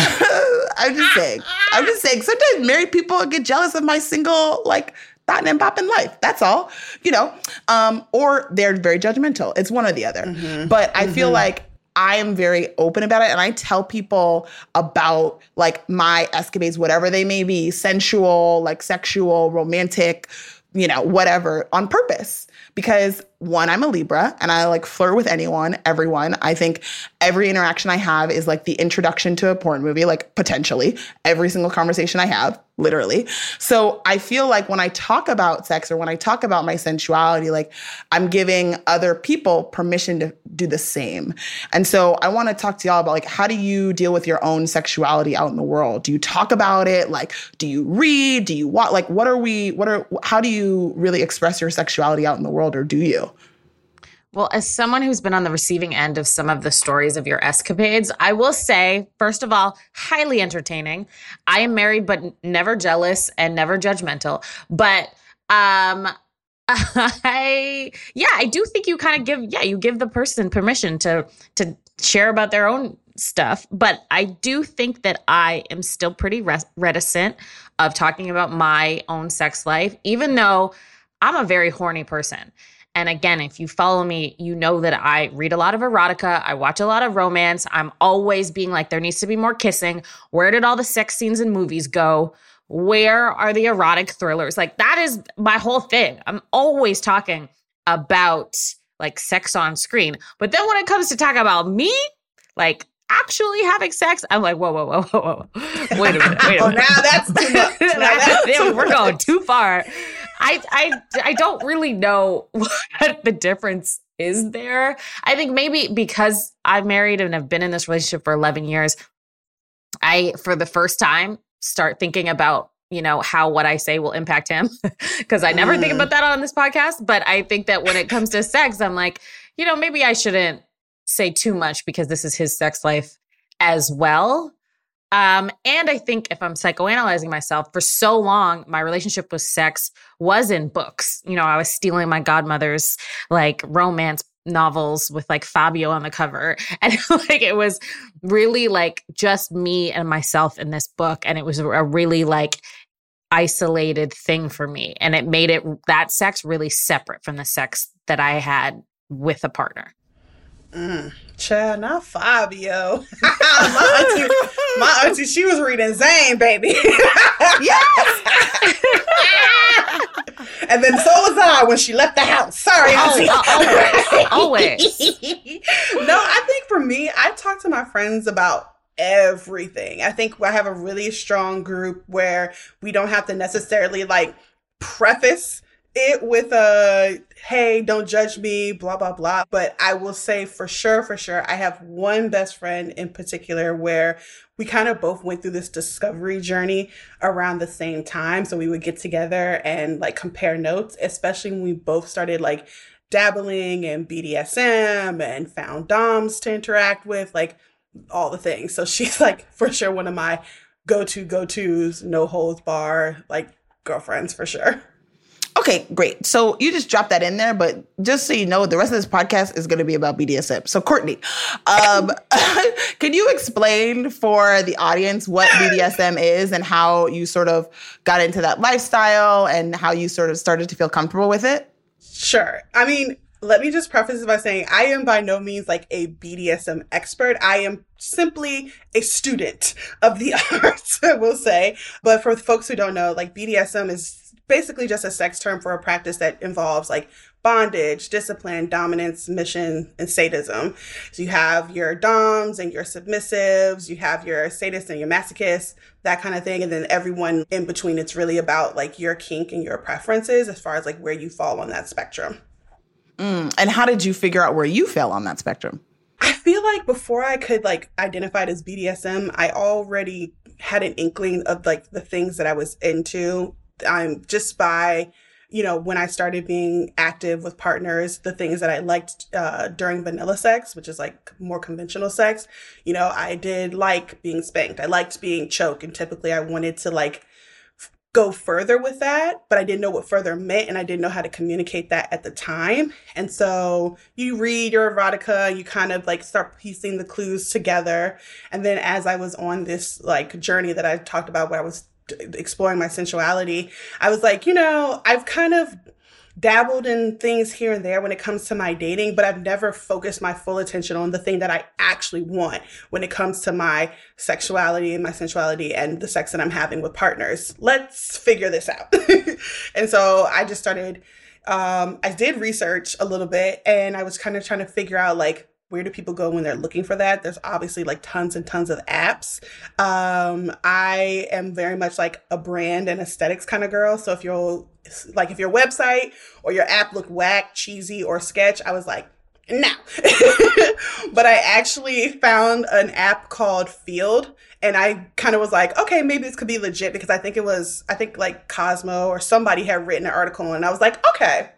A: I'm just saying. I'm just saying. Sometimes married people get jealous of my single like thought and popping life. That's all. You know. Um, or they're very judgmental. It's one or the other. But I feel like I am very open about it and I tell people about like my escapades, whatever they may be, sensual, like sexual, romantic, you know, whatever, on purpose. Because one, I'm a Libra and I like flirt with anyone, everyone. I think every interaction I have is like the introduction to a porn movie, like potentially every single conversation I have. Literally. So I feel like when I talk about sex or when I talk about my sensuality, like I'm giving other people permission to do the same. And so I want to talk to y'all about like how do you deal with your own sexuality out in the world? Do you talk about it? Like do you read? Do you what like what are we what are how do you really express your sexuality out in the world or do you?
B: Well, as someone who's been on the receiving end of some of the stories of your escapades, I will say, first of all, highly entertaining. I am married, but never jealous and never judgmental. But um, I, yeah, I do think you kind of give, yeah, you give the person permission to to share about their own stuff. But I do think that I am still pretty res- reticent of talking about my own sex life, even though I'm a very horny person. And again, if you follow me, you know that I read a lot of erotica. I watch a lot of romance. I'm always being like, there needs to be more kissing. Where did all the sex scenes in movies go? Where are the erotic thrillers? Like, that is my whole thing. I'm always talking about like sex on screen. But then when it comes to talk about me, like actually having sex, I'm like, whoa, whoa, whoa, whoa, whoa. Wait a minute. Wait a minute.
D: now that's too much. Now that's too
B: We're going too far. I, I, I don't really know what the difference is there. I think maybe because I'm married and have been in this relationship for 11 years, I, for the first time, start thinking about you know how what I say will impact him because I never think
D: Mm.
B: about that on this podcast. But I think that when it comes to sex, I'm like, you know, maybe I shouldn't say too much because this is his sex life as well. Um, and I think if I'm psychoanalyzing myself for so long, my relationship with sex was in books. You know, I was stealing my godmother's like romance novels with like Fabio on the cover. And like it was really like just me and myself in this book. And it was a really like isolated thing for me. And it made it that sex really separate from the sex that I had with a partner.
D: Mm, child, not Fabio. my, auntie, my auntie, she was reading Zane, baby.
A: Yes.
D: and then so was I when she left the house. Sorry, oh, auntie.
B: Oh, always, always.
D: no, I think for me, I talk to my friends about everything. I think I have a really strong group where we don't have to necessarily like preface it with a hey, don't judge me, blah blah blah. But I will say for sure, for sure, I have one best friend in particular where we kind of both went through this discovery journey around the same time. So we would get together and like compare notes, especially when we both started like dabbling in BDSM and found DOMs to interact with, like all the things. So she's like for sure one of my go to go tos, no holds bar, like girlfriends for sure.
A: Okay, great. So you just dropped that in there, but just so you know, the rest of this podcast is going to be about BDSM. So Courtney, um, can you explain for the audience what BDSM is and how you sort of got into that lifestyle and how you sort of started to feel comfortable with it?
D: Sure. I mean, let me just preface this by saying I am by no means like a BDSM expert. I am simply a student of the arts, I will say. But for folks who don't know, like BDSM is basically just a sex term for a practice that involves like bondage, discipline, dominance, submission, and sadism. So you have your doms and your submissives, you have your sadists and your masochists, that kind of thing. And then everyone in between, it's really about like your kink and your preferences as far as like where you fall on that spectrum.
A: Mm, and how did you figure out where you fell on that spectrum?
D: I feel like before I could like identify it as BDSM, I already had an inkling of like the things that I was into. I'm just by, you know, when I started being active with partners, the things that I liked uh, during vanilla sex, which is like more conventional sex, you know, I did like being spanked. I liked being choked. And typically I wanted to like f- go further with that, but I didn't know what further meant and I didn't know how to communicate that at the time. And so you read your erotica, you kind of like start piecing the clues together. And then as I was on this like journey that I talked about where I was exploring my sensuality, I was like, you know, I've kind of dabbled in things here and there when it comes to my dating, but I've never focused my full attention on the thing that I actually want when it comes to my sexuality and my sensuality and the sex that I'm having with partners. Let's figure this out. and so I just started, um, I did research a little bit and I was kind of trying to figure out like, where do people go when they're looking for that? There's obviously like tons and tons of apps. Um, I am very much like a brand and aesthetics kind of girl. So if you're like if your website or your app looked whack, cheesy, or sketch, I was like, no. but I actually found an app called Feeld and I kind of was like, okay, maybe this could be legit because I think it was, I think like Cosmo or somebody had written an article and I was like, okay,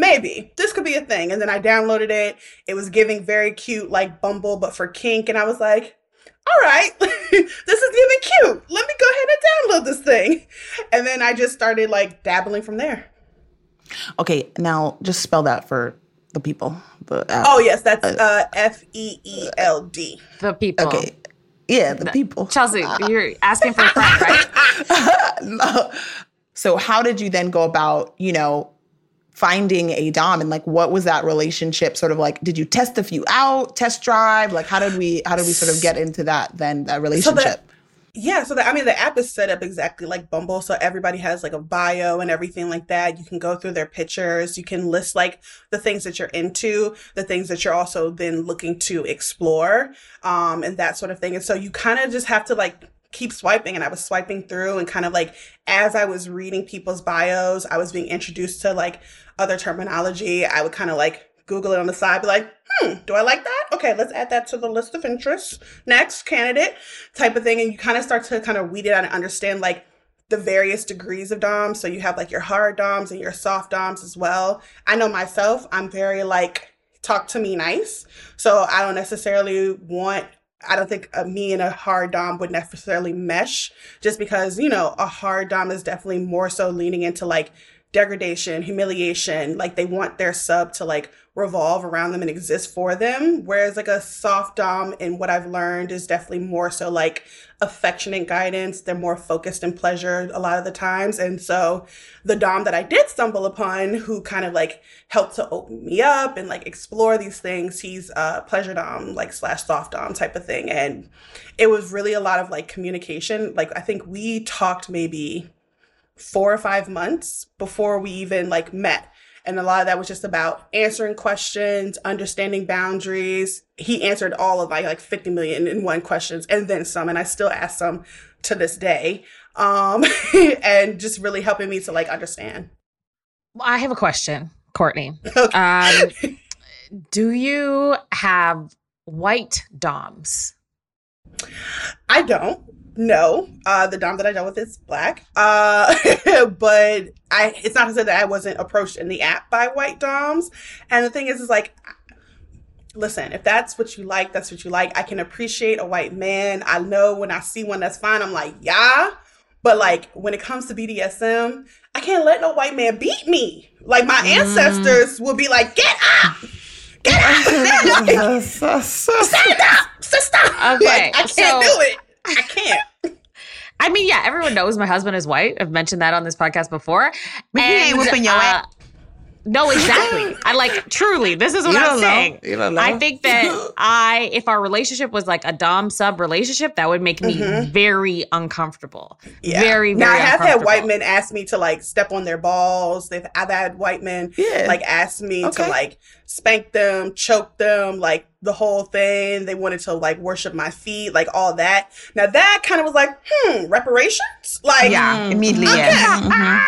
D: maybe this could be a thing. And then I downloaded it. It was giving very cute, like Bumble, but for kink. And I was like, all right, this is giving cute. Let me go ahead and download this thing. And then I just started like dabbling from there.
A: Okay, now just spell that for the people. The app.
D: Oh, yes, that's uh, F E E L D.
B: The people.
A: okay. Yeah, the people.
B: Chelsea, you're asking for a friend, right?
A: No. So how did you then go about, you know, finding a dom and like what was that relationship sort of like did you test a few out, test drive? Like how did we how did we sort of get into that then that relationship?
D: Yeah, so the, I mean, the app is set up exactly like Bumble. So everybody has like a bio and everything like that. You can go through their pictures. You can list like the things that you're into, the things that you're also then looking to explore, um, and that sort of thing. And so you kind of just have to like keep swiping. And I was swiping through and kind of like as I was reading people's bios, I was being introduced to like other terminology. I would kind of like Google it on the side, be like, hmm, do I like that? Okay, let's add that to the list of interests. Next candidate type of thing. And you kind of start to kind of weed it out and understand like the various degrees of DOMs. So you have like your hard DOMs and your soft DOMs as well. I know myself, I'm very like, talk to me nice. So I don't necessarily want I don't think uh, me and a hard dom would necessarily mesh just because, you know, a hard dom is definitely more so leaning into like degradation, humiliation. Like they want their sub to like revolve around them and exist for them. Whereas like a soft dom and what I've learned is definitely more so like affectionate guidance. They're more focused and pleasure a lot of the times. And so the dom that I did stumble upon who kind of like helped to open me up and like explore these things, he's a pleasure dom like slash soft dom type of thing. And it was really a lot of like communication. Like I think we talked maybe four or five months before we even like met. And a lot of that was just about answering questions, understanding boundaries. He answered all of my like 50 million in one questions and then some. And I still ask some to this day. Um, and just really helping me to like understand.
B: Well, I have a question, Courtney. Um, do you have white DOMs?
D: I don't. No, uh, the dom that I dealt with is black. Uh, but I, it's not to say that I wasn't approached in the app by white doms. And the thing is, is like, listen, if that's what you like, that's what you like. I can appreciate a white man. I know when I see one that's fine, I'm like, yeah. But like when it comes to BDSM, I can't let no white man beat me. Like my ancestors will be like, get up, get up, like, stand up, sister.
B: Okay,
D: Like, I can't
B: so-
D: do it. I can't.
B: I mean, yeah, everyone knows my husband is white. I've mentioned that on this podcast before.
C: But he ain't whooping your ass.
B: Uh, no, exactly. I like truly. This is what I'm
A: know.
B: saying.
A: You don't know.
B: I think that I, if our relationship was like a dom sub relationship, that would make me mm-hmm. very uncomfortable.
D: Yeah.
B: Very, very.
D: Now I have had white men ask me to like step on their balls. They've I've had white men
A: Yeah.
D: like ask me
A: Okay.
D: to like spank them, choke them, like the whole thing. They wanted to like worship my feet, like all that. Now that kind of was like, hmm, reparations? Like
C: Yeah,
A: Mm.
C: immediately.
D: okay,
C: Yeah.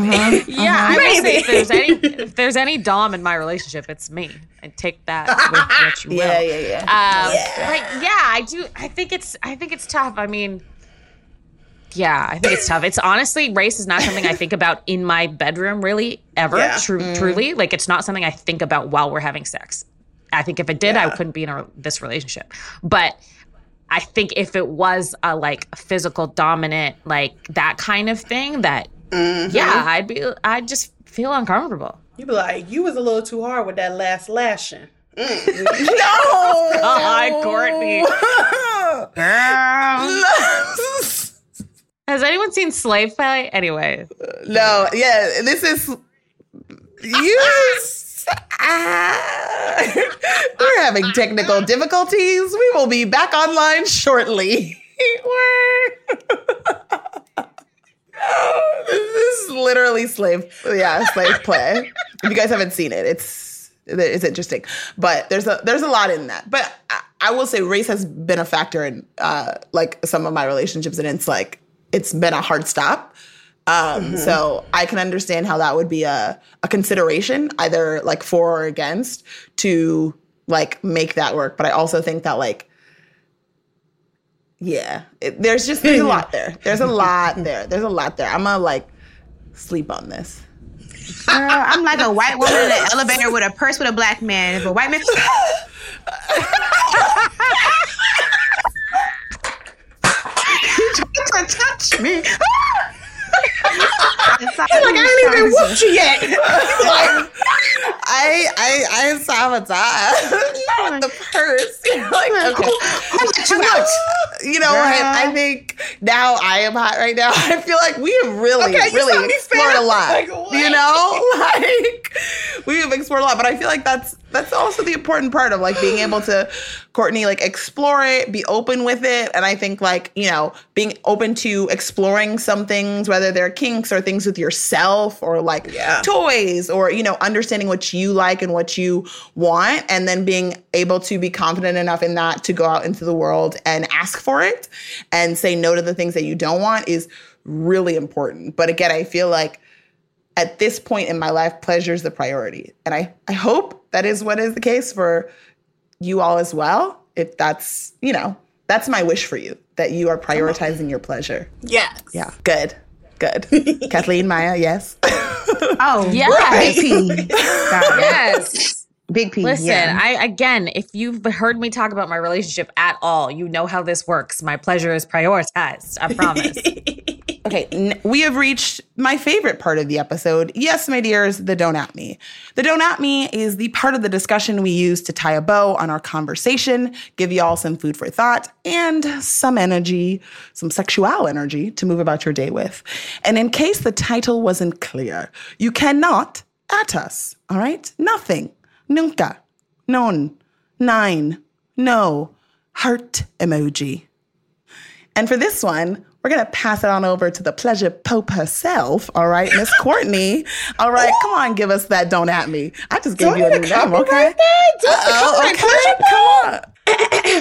D: maybe.
B: Yeah, I will say
D: Maybe.
B: if there's any if there's any dom in my relationship, it's me. And take that with what you will.
A: Yeah, yeah, yeah.
B: Um,
D: Yeah.
B: But yeah, I do. I think it's. I think it's tough. I mean, yeah, I think it's tough. It's honestly, race is not something I think about in my bedroom really ever.
D: Yeah.
B: True, truly, like it's not something I think about while we're having sex. I think if it did, I couldn't be in a, this relationship. But I think if it was a like physical dominant, like that kind of thing, that
D: Mhm.
B: yeah, I'd be. I'd just feel uncomfortable.
D: You'd be like, you was a little too hard with that last lashing.
A: no.
B: Hi, Courtney. Has anyone seen Slave Play? Anyway,
A: no. Yeah. This is you. We're having technical difficulties. We will be back online shortly. this is literally slave, yeah, slave play. If you guys haven't seen it, it's it's interesting. But there's a there's a lot in that. But I, I will say race has been a factor in uh, like some of my relationships, and it's like it's been a hard stop. Um, mm-hmm. So I can understand how that would be a, a consideration, either like for or against, to like make that work. But I also think that like yeah, it, there's just there's a lot there. There's a lot there. There's a lot there. I'm gonna like sleep on this.
C: Girl, I'm like a white woman in an elevator with a purse with a black man. If a white man. he tried to touch me.
D: He's like, I ain't even whooped you yet. like,
A: I I I sabotage. Not oh the purse. like, okay. you know what? I think now I am hot right now. I feel like we have really, okay, really explored a lot. Like, you know? Like we have explored a lot. But I feel like that's that's also the important part of like being able to Courtney like explore it, be open with it, and I think like you know being open to exploring some things, whether they're kinks or things with yourself or like yeah. toys or you know understanding what you like and what you want, and then being able to be confident enough in that to go out into the world and ask for it and say no to the things that you don't want is really important. But again, I feel like at this point in my life, pleasure is the priority. And I, I hope that is what is the case for you all as well. If that's, you know, that's my wish for you that you are prioritizing your pleasure.
D: Yes.
A: Yeah. Good. Good. Kathleen, Maya, yes.
C: oh, yeah. Big P.
B: yes.
C: Big P.
B: Listen,
C: yeah.
B: I again, if you've heard me talk about my relationship at all, you know how this works. My pleasure is prioritized. I promise.
A: Okay, we have reached my favorite part of the episode. Yes, my dears, the don't at me. The don't at me is the part of the discussion we use to tie a bow on our conversation, give y'all some food for thought, and some energy, some sexual energy to move about your day with. And in case the title wasn't clear, you cannot at us, all right? Nothing. Nunca. Non. Nine. No. Heart emoji. And for this one, we're going to pass it on over to the pleasure pope herself. All right, Miss Courtney. All right, come on, give us that don't at me. I just gave
D: don't
A: you a new name, okay?
D: Uh-oh, okay, come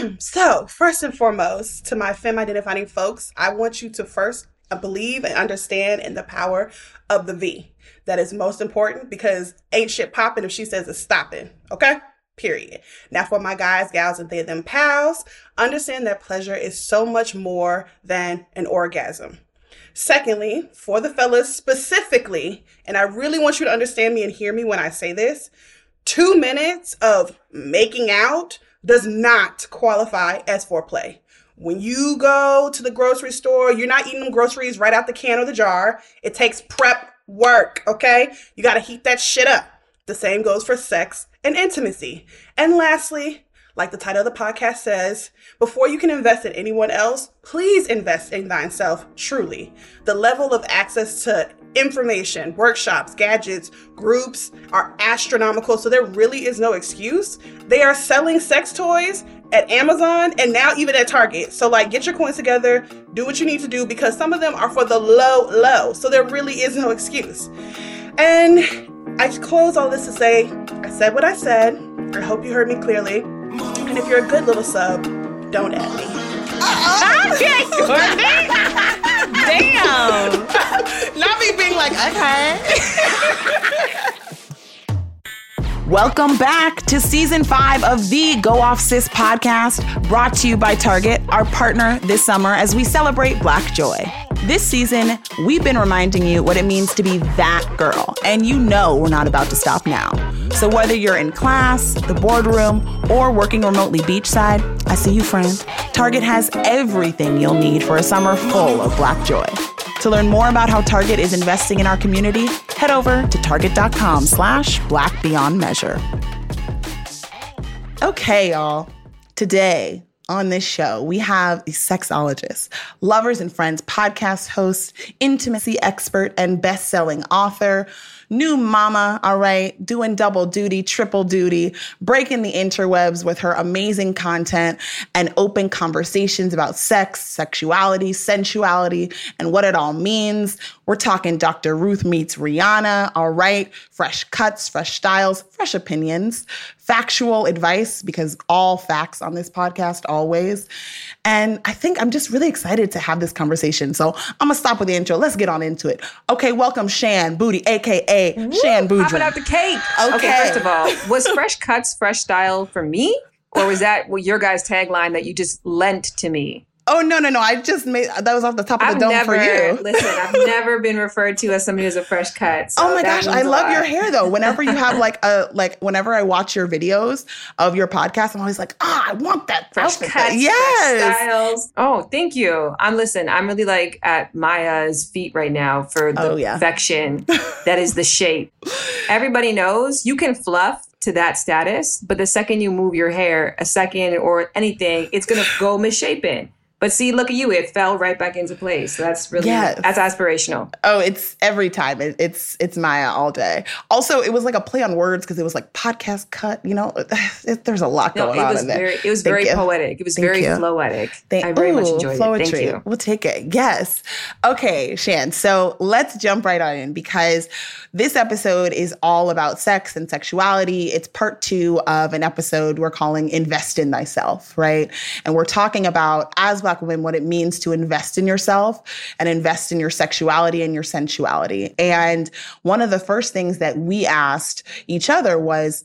D: on. so, first and foremost, to my femme identifying folks, I want you to first uh, believe and understand in the power of the V. That is most important because ain't shit popping if she says it's stopping, okay? Period. Now, for my guys, gals, and they, them pals, understand that pleasure is so much more than an orgasm. Secondly, for the fellas specifically, and I really want you to understand me and hear me when I say this, two minutes of making out does not qualify as foreplay. When you go to the grocery store, you're not eating them groceries right out the can or the jar. It takes prep work, okay? You gotta heat that shit up. The same goes for sex and intimacy. And lastly, like the title of the podcast says, before you can invest in anyone else, please invest in thyself truly. The level of access to information, workshops, gadgets, groups are astronomical, so there really is no excuse. They are selling sex toys at Amazon and now even at Target. So, like, get your coins together, do what you need to do because some of them are for the low, low. So, there really is no excuse. And I close all this to say I said what I said. I hope you heard me clearly. And if you're a good little sub, don't add me.
B: Damn.
A: Not me being like, okay. Welcome back to season five of the Go Off Sis podcast, brought to you by Target, our partner this summer as we celebrate Black Joy. This season, we've been reminding you what it means to be that girl, and you know we're not about to stop now. So whether you're in class, the boardroom, or working remotely beachside, I see you, friend. Target has everything you'll need for a summer full of black joy. To learn more about how Target is investing in our community, head over to target.com slash black beyond measure. Okay, y'all. Today, on this show, we have a sexologist, lovers and friends podcast host, intimacy expert, and best-selling author, new mama, all right, doing double duty, triple duty, breaking the interwebs with her amazing content and open conversations about sex, sexuality, sensuality, and what it all means. We're talking Dr. Ruth meets Rihanna, all right, fresh cuts, fresh styles, fresh opinions, factual advice, because all facts on this podcast always. And I think I'm just really excited to have this conversation. So I'm gonna stop with the intro. Let's get on into it. Okay, welcome Shan Boody, aka
E: Woo,
A: Shan Boodram.
E: Popping out the cake. Okay.
A: Okay.
E: first of all, was fresh cuts, fresh style for me? Or was that your guys' tagline that you just lent to me?
A: Oh no, no, no! I just made that was off the top of the
E: I've
A: dome
E: never
A: for you.
E: listen. I've never been referred to as somebody who's a fresh cut. so
A: Oh my gosh, I love your hair though. Whenever you have like a like whenever I watch your videos of your podcast, I'm always like, ah, I want that
E: Fresh
A: outfit.
E: cuts, fresh
A: Yes.
E: styles. Oh, thank you. I'm listen. I'm really like at Maya's feet right now for the
A: Oh, yeah.
E: perfection that is the shape. Everybody knows you can fluff to that status, but the second you move your hair a second or anything, it's gonna go misshapen. But see, look at you. It fell right back into place. So that's really
A: Yes.
E: that's aspirational.
A: Oh, it's every time. It, it's it's Maya all day. Also, it was like a play on words because it was like podcast cut. You know, it, there's a lot
E: No,
A: going
E: it
A: on
E: was
A: in there.
E: very it was
A: Thank
E: very
A: you.
E: poetic. It was
A: Thank
E: very
A: you.
E: floetic.
A: Thank-
E: I very much
A: Ooh,
E: enjoyed it. Thank you.
A: We'll take it. Yes. Okay, Shan. So let's jump right on in because this episode is all about sex and sexuality. It's part two of an episode we're calling Invest in Thyself, right? And we're talking about, as Black women, what it means to invest in yourself and invest in your sexuality and your sensuality. And one of the first things that we asked each other was,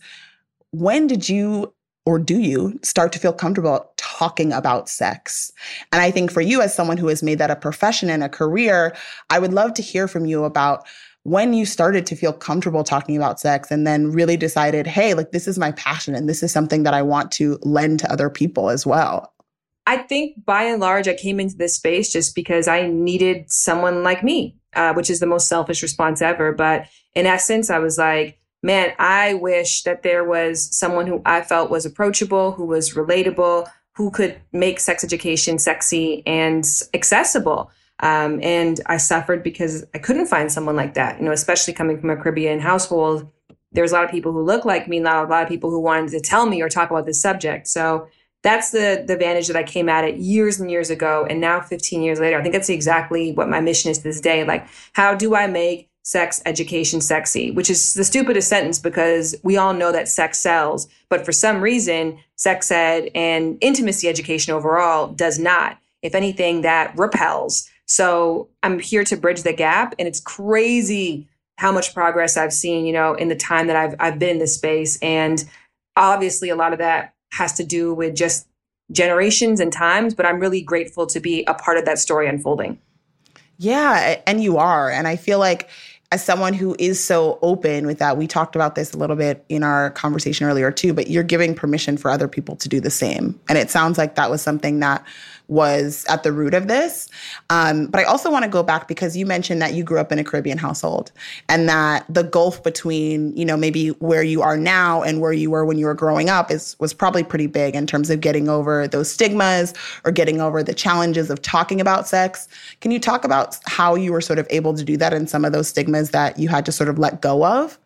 A: when did you or do you start to feel comfortable talking about sex? And I think for you, as someone who has made that a profession and a career, I would love to hear from you about when you started to feel comfortable talking about sex and then really decided, hey, like this is my passion and this is something that I want to lend to other people as well.
E: I think by and large, I came into this space just because I needed someone like me, uh, which is the most selfish response ever. But in essence, I was like, man, I wish that there was someone who I felt was approachable, who was relatable, who could make sex education sexy and accessible. Um, and I suffered because I couldn't find someone like that, you know, especially coming from a Caribbean household. There was a lot of people who look like me, not a lot of people who wanted to tell me or talk about this subject. So that's the the advantage that I came at it years and years ago, and now 15 years later, I think that's exactly what my mission is this day. Like, how do I make sex education sexy? Which is the stupidest sentence because we all know that sex sells, but for some reason, sex ed and intimacy education overall does not. If anything, that repels. So I'm here to bridge the gap, and it's crazy how much progress I've seen, you know, in the time that I've I've been in this space, and obviously a lot of that has to do with just generations and times, but I'm really grateful to be a part of that story unfolding.
A: Yeah, and you are. And I feel like as someone who is so open with that, we talked about this a little bit in our conversation earlier too, but you're giving permission for other people to do the same. And it sounds like that was something that was at the root of this. Um, but I also want to go back because you mentioned that you grew up in a Caribbean household and that the gulf between, you know, maybe where you are now and where you were when you were growing up is was probably pretty big in terms of getting over those stigmas or getting over the challenges of talking about sex. Can you talk about how you were sort of able to do that and some of those stigmas that you had to sort of let go of?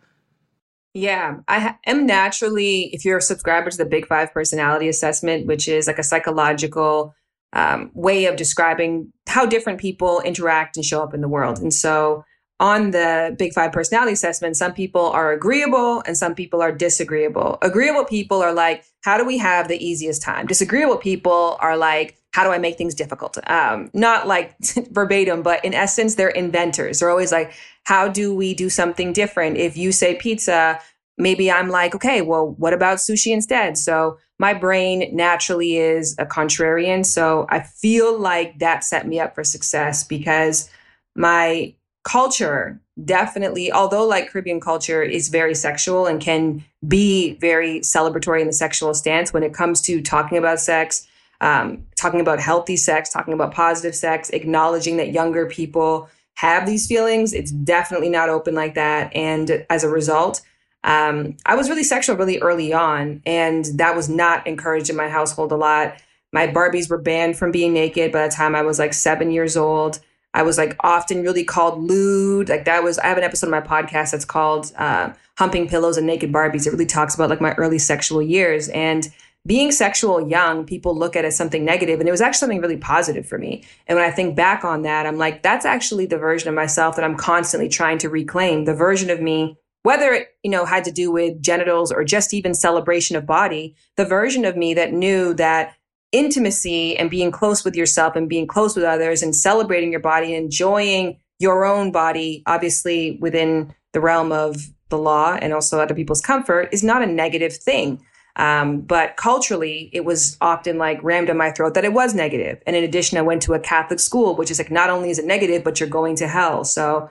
E: Yeah, I am naturally, if you're a subscriber to the Big Five Personality Assessment, which is like a psychological um, way of describing how different people interact and show up in the world. And so on the Big Five Personality Assessment, some people are agreeable and some people are disagreeable. Agreeable people are like, how do we have the easiest time? Disagreeable people are like, how do I make things difficult? Um, not like verbatim, but in essence, they're inventors. They're always like, how do we do something different? If you say pizza, maybe I'm like, okay, well, what about sushi instead? So my brain naturally is a contrarian. So I feel like that set me up for success because my culture definitely, although like Caribbean culture is very sexual and can be very celebratory in the sexual stance when it comes to talking about sex, um, talking about healthy sex, talking about positive sex, acknowledging that younger people have these feelings. It's definitely not open like that. And as a result, um, I was really sexual really early on, and that was not encouraged in my household a lot. My Barbies were banned from being naked by the time I was like seven years old. I was like often really called lewd. Like that was, I have an episode of my podcast that's called uh, Humping Pillows and Naked Barbies. It really talks about like my early sexual years. And being sexual young, people look at it as something negative, and it was actually something really positive for me. And when I think back on that, I'm like, that's actually the version of myself that I'm constantly trying to reclaim. The version of me, whether it you know had to do with genitals or just even celebration of body, the version of me that knew that intimacy and being close with yourself and being close with others and celebrating your body and enjoying your own body, obviously within the realm of the law and also other people's comfort, is not a negative thing. Um, but culturally, it was often like rammed down my throat that it was negative. And in addition, I went to a Catholic school, which is like not only is it negative, but you're going to hell. So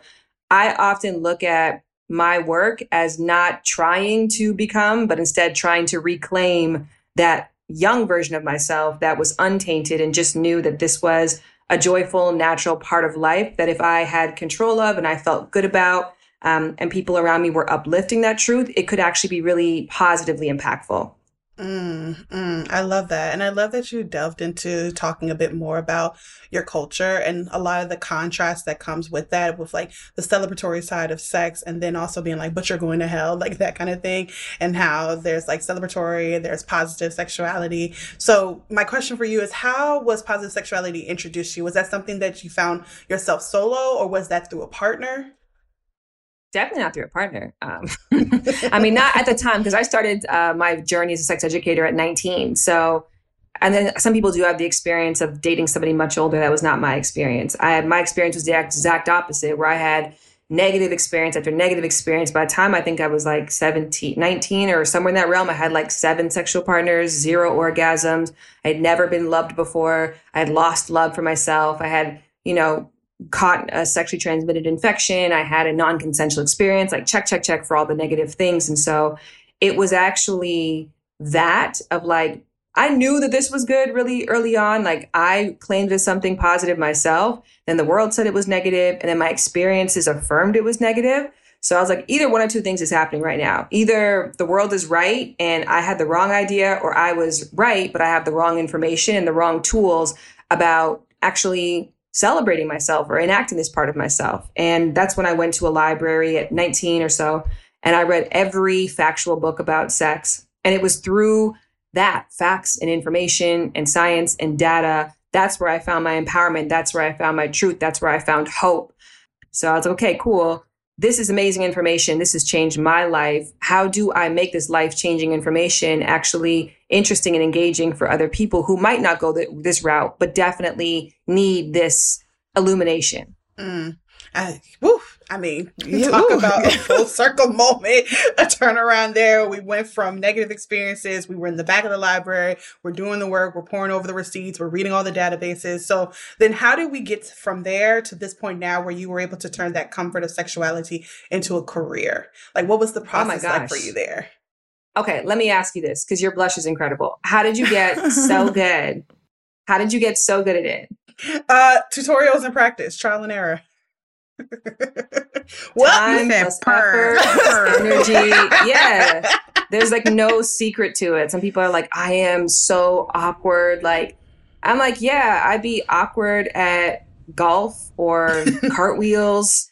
E: I often look at my work as not trying to become, but instead trying to reclaim that young version of myself that was untainted and just knew that this was a joyful, natural part of life that if I had control of and I felt good about, um, and people around me were uplifting that truth, it could actually be really positively impactful.
D: Mm, mm, I love that. And I love that you delved into talking a bit more about your culture and a lot of the contrast that comes with that, with like the celebratory side of sex, and then also being like, but you're going to hell, like that kind of thing, and how there's like celebratory, there's positive sexuality. So, my question for you is how was positive sexuality introduced to you? Was that something that you found yourself solo, or was that through a partner?
E: Definitely not through a partner. Um, I mean, not at the time because I started uh, my journey as a sex educator at 19. So, and then some people do have the experience of dating somebody much older. That was not my experience. I had my experience was the exact opposite, where I had negative experience after negative experience. By the time I think I was like 17, 19 or somewhere in that realm, I had like seven sexual partners, zero orgasms. I had never been loved before. I had lost love for myself. I had, you know, caught a sexually transmitted infection. I had a non consensual experience, like check, check, check for all the negative things. And so it was actually that of like, I knew that this was good really early on. Like I claimed as something positive myself. Then the world said it was negative, And then my experiences affirmed it was negative. So I was like, either one or two things is happening right now. Either the world is right and I had the wrong idea, or I was right, but I have the wrong information and the wrong tools about actually celebrating myself or enacting this part of myself. And that's when I went to a library at 19 or so and I read every factual book about sex. And it was through that facts and information and science and data. That's where I found my empowerment. That's where I found my truth. That's where I found hope. So I was like, okay, cool this is amazing information. This has changed my life. How do I make this life changing information actually interesting and engaging for other people who might not go the, this route, but definitely need this illumination?
D: Mm. I, woo, I mean, you talk about a full circle moment, a turnaround there. We went from negative experiences. We were in the back of the library. We're doing the work. We're pouring over the receipts. We're reading all the databases. So then how did we get from there to this point now where you were able to turn that comfort of sexuality into a career? Like what was the oh process oh like for you there?
E: Okay, let me ask you this because your blush is incredible. How did you get so good? How did you get so good at it?
D: Uh, tutorials and practice, trial and error.
E: well, Time plus effort, energy. Yeah. There's like no secret to it. Some people are like, I am so awkward. Like, I'm like, yeah, I'd be awkward at golf or cartwheels,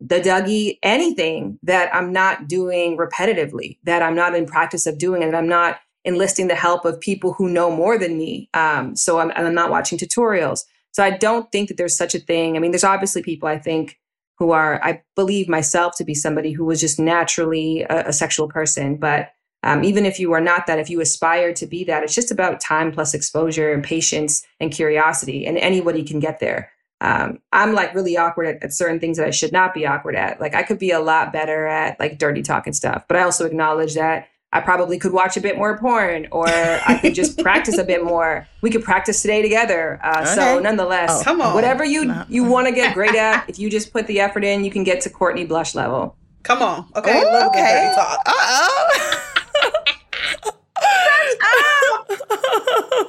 E: the Dougie, anything that I'm not doing repetitively, that I'm not in practice of doing, and I'm not enlisting the help of people who know more than me. Um, so I'm, I'm not watching tutorials. So I don't think that there's such a thing. I mean, there's obviously people I think who are, I believe myself to be somebody who was just naturally a, a sexual person. But um, even if you are not that, if you aspire to be that, it's just about time plus exposure and patience and curiosity, and anybody can get there. Um, I'm like really awkward at, at, certain things that I should not be awkward at. Like I could be a lot better at like dirty talk and stuff, but I also acknowledge that I probably could watch a bit more porn or I could just practice a bit more. We could practice today together. Uh, okay. So nonetheless, oh, come on. whatever you no. you want to get great at, if you just put the effort in, you can get to Courtney Blush level.
D: Come on. Okay. Ooh, okay. talk. Uh-oh.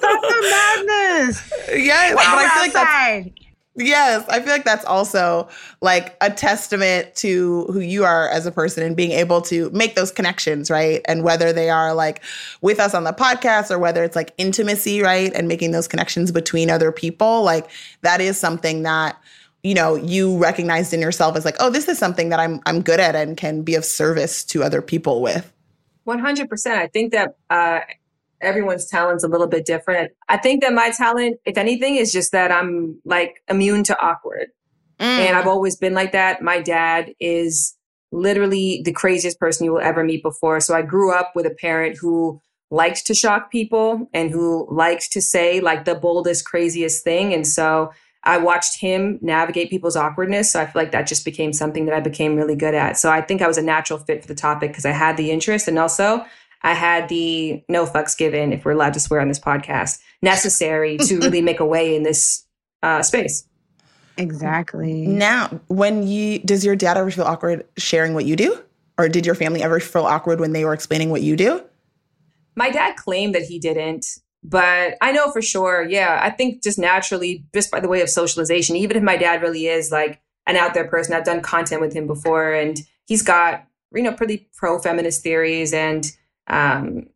C: That's the madness.
A: Yes, but I feel like that's Yes, I feel like that's also like a testament to who you are as a person and being able to make those connections, right? And whether they are like with us on the podcast or whether it's like intimacy, right? And making those connections between other people, like that is something that you know, you recognized in yourself as like, oh, this is something that I'm I'm good at and can be of service to other people with.
E: 100%. I think that uh, everyone's talent's a little bit different. I think that my talent, if anything, is just that I'm like immune to awkward. Mm. And I've always been like that. My dad is literally the craziest person you will ever meet before. So I grew up with a parent who liked to shock people and who liked to say like the boldest, craziest thing. And so I watched him navigate people's awkwardness. So I feel like that just became something that I became really good at. So I think I was a natural fit for the topic because I had the interest and also I had the no fucks given, if we're allowed to swear on this podcast, necessary to really make a way in this uh, space.
C: Exactly.
A: Now, when you does your dad ever feel awkward sharing what you do? Or did your family ever feel awkward when they were explaining what you do?
E: My dad claimed that he didn't, but I know for sure, yeah, I think just naturally, just by the way of socialization, even if my dad really is like an out there person, I've done content with him before and he's got, you know, pretty pro feminist theories and um,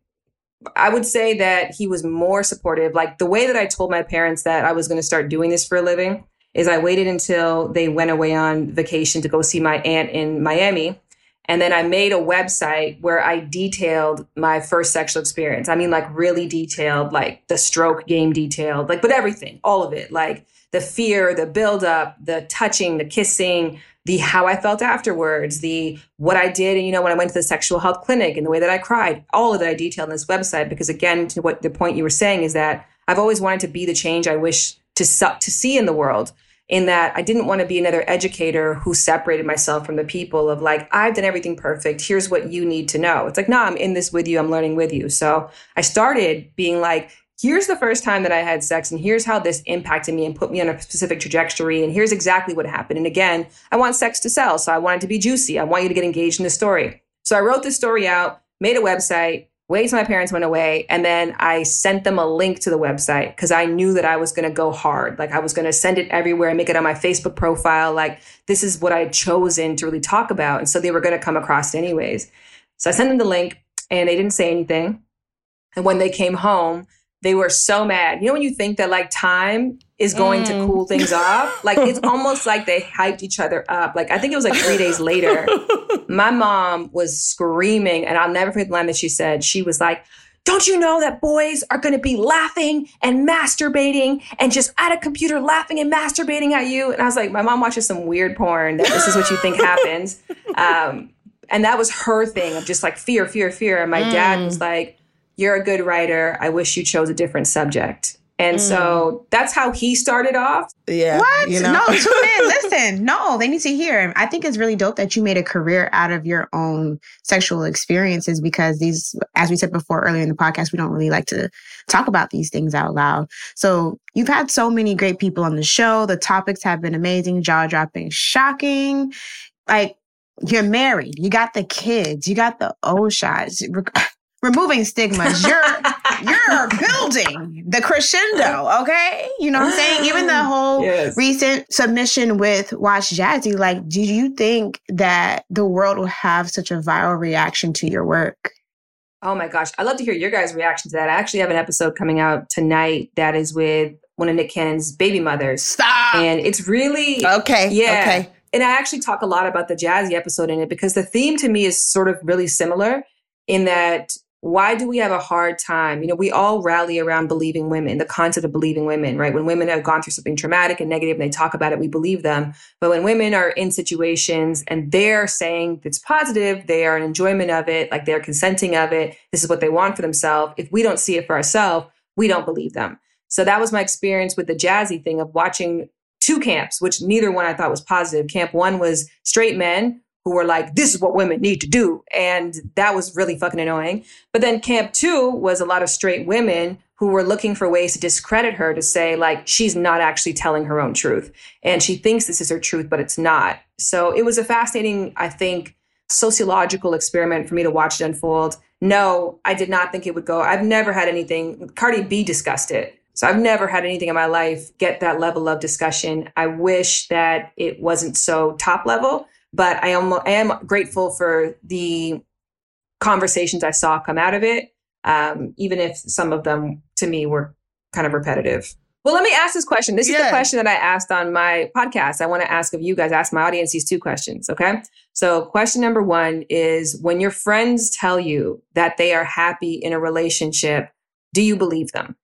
E: I would say that he was more supportive. Like the way that I told my parents that I was going to start doing this for a living is I waited until they went away on vacation to go see my aunt in Miami. And then I made a website where I detailed my first sexual experience. I mean, like really detailed, like the stroke game detailed, like, but everything, all of it, like the fear, the buildup, the touching, the kissing, the how I felt afterwards, the what I did, and you know, when I went to the sexual health clinic and the way that I cried, all of that I detailed in this website. Because again, to what the point you were saying is that I've always wanted to be the change I wish to to see in the world. In that I didn't want to be another educator who separated myself from the people of like, I've done everything perfect. Here's what you need to know. It's like, no, I'm in this with you. I'm learning with you. So I started being like, here's the first time that I had sex, and here's how this impacted me and put me on a specific trajectory, and here's exactly what happened. And again, I want sex to sell, so I want it to be juicy. I want you to get engaged in the story. So I wrote this story out, made a website, waited till my parents went away, and then I sent them a link to the website because I knew that I was going to go hard. Like I was going to send it everywhere make it on my Facebook profile. Like this is what I'd chosen to really talk about. And so they were going to come across anyways. So I sent them the link and they didn't say anything. And when they came home, they were so mad. You know, when you think that like time is going mm. to cool things off, like it's almost like they hyped each other up. Like I think it was like three days later, my mom was screaming, and I'll never forget the line that she said. She was like, don't you know that boys are going to be laughing and masturbating and just at a computer laughing and masturbating at you? And I was like, my mom watches some weird porn that this is what you think happens. Um, and that was her thing of just like fear, fear, fear. And my mm. dad was like, you're a good writer. I wish you chose a different subject. And mm. so that's how he started off.
A: Yeah.
C: What? You know? No, tune in. Listen, no, they need to hear. I think it's really dope that you made a career out of your own sexual experiences because these, as we said before earlier in the podcast, we don't really like to talk about these things out loud. So you've had so many great people on the show. The topics have been amazing, jaw dropping, shocking. Like, you're married, you got the kids, you got the O shots removing stigmas. You're you're building the crescendo, okay? You know what I'm saying? Even the whole yes. recent submission with Watch Jazzy, like, do you think that the world will have such a viral reaction to your work?
E: Oh my gosh. I'd love to hear your guys' reaction to that. I actually have an episode coming out tonight that is with one of Nick Cannon's baby mothers.
A: Stop.
E: And it's really
A: Okay.
E: Yeah.
A: Okay.
E: And I actually talk a lot about the jazzy episode in it because the theme to me is sort of really similar in that why do we have a hard time? You know, we all rally around believing women, the concept of believing women, right? When women have gone through something traumatic and negative and they talk about it, we believe them. But when women are in situations and they're saying it's positive, they are an enjoyment of it, like they're consenting of it, this is what they want for themselves. If we don't see it for ourselves, we don't believe them. So that was my experience with the jazzy thing of watching two camps, which neither one I thought was positive. Camp one was straight men who were like, this is what women need to do. And that was really fucking annoying. But then camp two was a lot of straight women who were looking for ways to discredit her to say, like, she's not actually telling her own truth. And she thinks this is her truth, but it's not. So it was a fascinating, I think, sociological experiment for me to watch it unfold. No, I did not think it would go. I've never had anything, Cardi B discussed it. So I've never had anything in my life get that level of discussion. I wish that it wasn't so top level but I am, I am grateful for the conversations I saw come out of it, um, even if some of them to me were kind of repetitive. Well, let me ask this question. This is the question that I asked on my podcast. I want to ask of you guys, ask my audience these two questions. Okay. So, question number one is when your friends tell you that they are happy in a relationship, do you believe them?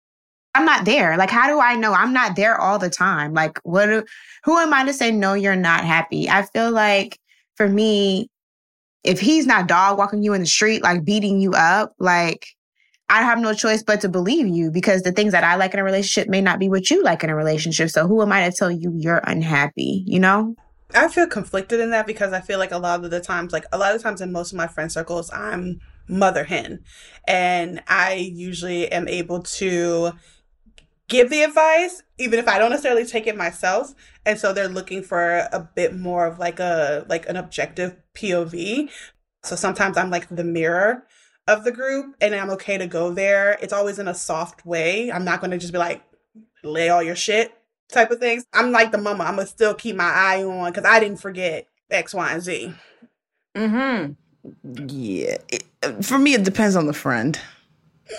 C: I'm not there. Like, how do I know? I'm not there all the time. Like, what? Who am I to say no? You're not happy. I feel like for me, if he's not dog walking you in the street, like beating you up, like I have no choice but to believe you because the things that I like in a relationship may not be what you like in a relationship. So who am I to tell you you're unhappy? You know?
D: I feel conflicted in that because I feel like a lot of the times, like a lot of times in most of my friend circles, I'm mother hen. And I usually am able to give the advice, even if I don't necessarily take it myself. And so they're looking for a bit more of like a like an objective POV. So sometimes I'm like the mirror of the group and I'm okay to go there. It's always in a soft way. I'm not gonna just be like, lay all your shit type of things. I'm like the mama. I'm gonna still keep my eye on because I didn't forget X, Y, and Z.
E: Mm-hmm.
A: Yeah. It, for me, it depends on the friend.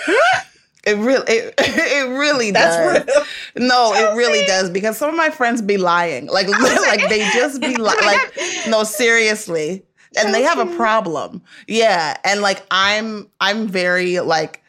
A: It really, it, it really
D: That's
A: does.
D: real.
A: No, it really does because some of my friends be lying. Like, like they just be li- like, no, seriously, and they have a problem. Yeah, and like I'm, I'm very like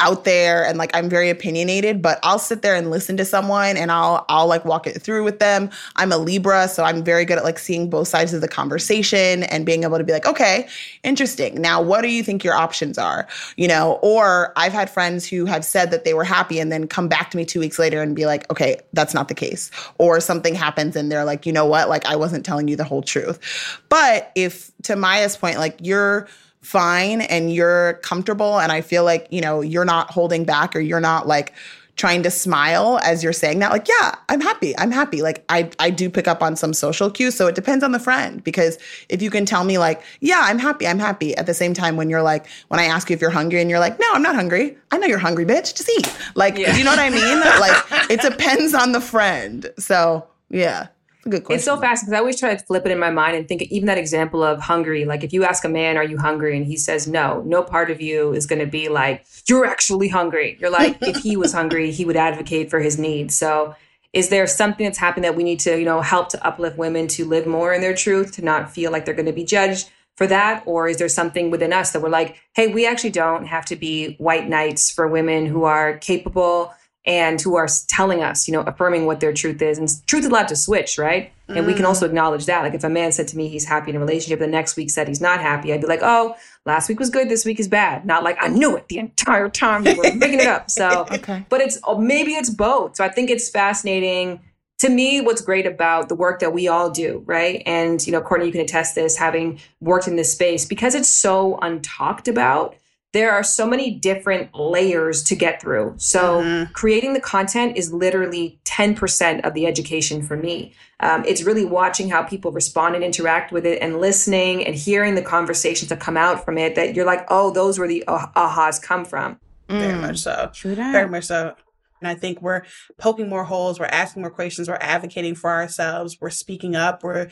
A: out there and like I'm very opinionated, but I'll sit there and listen to someone and I'll I'll like walk it through with them. I'm a Libra, so I'm very good at like seeing both sides of the conversation and being able to be like, okay, interesting. Now, what do you think your options are? You know, or I've had friends who have said that they were happy and then come back to me 2 weeks later and be like, okay, that's not the case. Or something happens and they're like, you know what? Like I wasn't telling you the whole truth. But if to Maya's point, like you're fine and you're comfortable and I feel like, you know, you're not holding back or you're not like trying to smile as you're saying that like yeah i'm happy i'm happy. Like i i do pick up on some social cues so it depends on the friend because if you can tell me like yeah i'm happy i'm happy at the same time when you're like when i ask you if you're hungry and you're like no i'm not hungry. I know you're hungry bitch. Just eat. Like
E: Yeah.
A: do you know what i mean? Like it depends on the friend. So yeah good question
E: It's so fast because I always try to flip it in my mind and think even that example of hungry. Like if you ask a man, "Are you hungry?" and he says no, no part of you is going to be like, "You're actually hungry." You're like, if he was hungry, he would advocate for his needs. So, is there something that's happened that we need to, you know, help to uplift women to live more in their truth, to not feel like they're going to be judged for that, or is there something within us that we're like, "Hey, we actually don't have to be white knights for women who are capable." And who are telling us, you know, affirming what their truth is. And truth is allowed to switch, right? And we can mm. also acknowledge that. Like if a man said to me he's happy in a relationship, the next week said he's not happy, I'd be like, oh, last week was good, this week is bad. Not like I knew it the entire time. We were making it up. So,
A: Okay.
E: but it's oh, maybe it's both. So I think it's fascinating. To me, what's great about the work that we all do, right? And you know, Courtney, you can attest this, having worked in this space, because it's so untalked about there are so many different layers to get through. So
D: Mhm.
E: creating the content is literally 10% of the education for me. Um, it's really watching how people respond and interact with it and listening and hearing the conversations that come out from it that you're like, oh, those were the ah- ahas come from.
D: Very
A: Mm.
D: much so.
C: True
D: Very much so. And I think we're poking more holes, we're asking more questions, we're advocating for ourselves, we're speaking up, we're,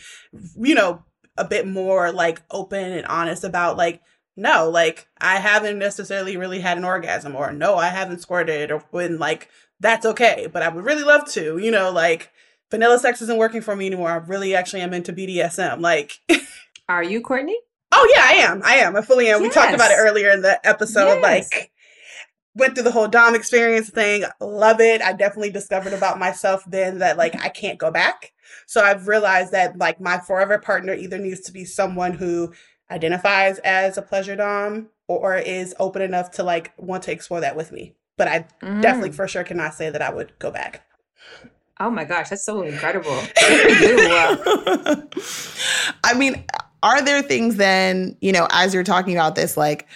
D: you know, a bit more like open and honest about like, no, like I haven't necessarily really had an orgasm, or no, I haven't squirted, or when like that's okay, but I would really love to, you know, like vanilla sex isn't working for me anymore. I really actually am into BDSM. Like,
E: Are you, Courtney?
D: Oh yeah, I am. I am. I fully am. We talked about it earlier in the episode.
E: Yes.
D: Like went through the whole Dom experience thing. Love it. I definitely discovered about myself then that like I can't go back. So I've realized that like my forever partner either needs to be someone who identifies as a pleasure Dom or is open enough to like want to explore that with me. But I
E: Mm.
D: definitely for sure cannot say that I would go back.
E: Oh my gosh, that's so incredible. Good for you.
A: I mean, are there things then, you know, as you're talking about this, like,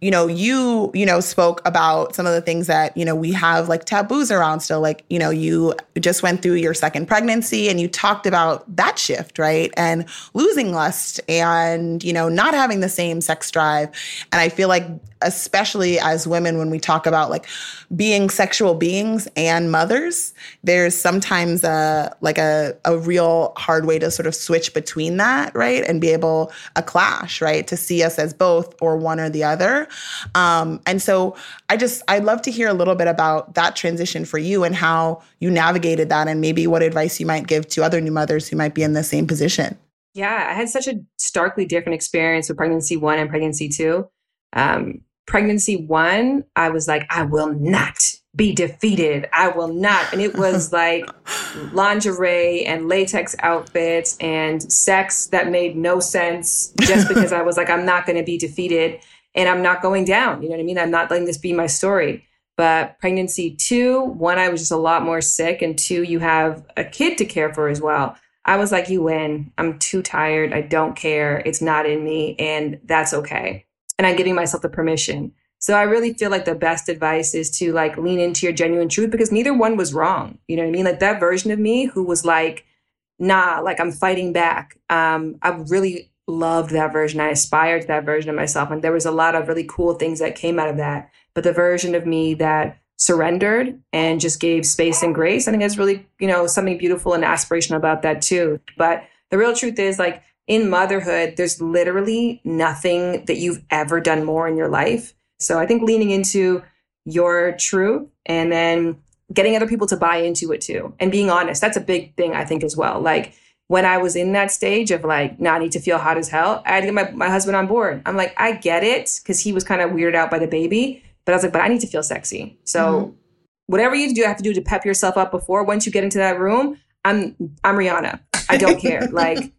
A: you know, you, you know, spoke about some of the things that, you know, we have like taboos around still. Like, you know, you just went through your second pregnancy and you talked about that shift, right? And losing lust and, you know, not having the same sex drive. And I feel like, especially as women, when we talk about like being sexual beings and mothers, there's sometimes a like a, a real hard way to sort of switch between that, right? And be able a clash, right? To see us as both or one or the other. Um, and so I just, I'd love to hear a little bit about that transition for you and how you navigated that and maybe what advice you might give to other new mothers who might be in the same position.
E: Yeah, I had such a starkly different experience with pregnancy one and pregnancy two. Um, pregnancy one, I was like, I will not be defeated. I will not. And it was like lingerie and latex outfits and sex that made no sense just because I was like, I'm not going to be defeated and I'm not going down. You know what I mean? I'm not letting this be my story. But pregnancy two, one, I was just a lot more sick. And two, you have a kid to care for as well. I was like, you win. I'm too tired. I don't care. It's not in me. And that's okay. And I'm giving myself the permission. So I really feel like the best advice is to like lean into your genuine truth because neither one was wrong. You know what I mean? Like that version of me who was like, nah, like I'm fighting back. Um, I really loved that version. I aspired to that version of myself. And there was a lot of really cool things that came out of that. But the version of me that surrendered and just gave space and grace, I think there's really, you know, something beautiful and aspirational about that too. But the real truth is like in motherhood, there's literally nothing that you've ever done more in your life so I think leaning into your truth and then getting other people to buy into it too and being honest. That's a big thing, I think, as well. Like when I was in that stage of like, now I need to feel hot as hell, I had to get my, my husband on board. I'm like, I get it because he was kind of weirded out by the baby. But I was like, but I need to feel sexy. So mm-hmm. whatever you do, I have to do to pep yourself up before, once you get into that room, I'm I'm Rihanna. I don't care. like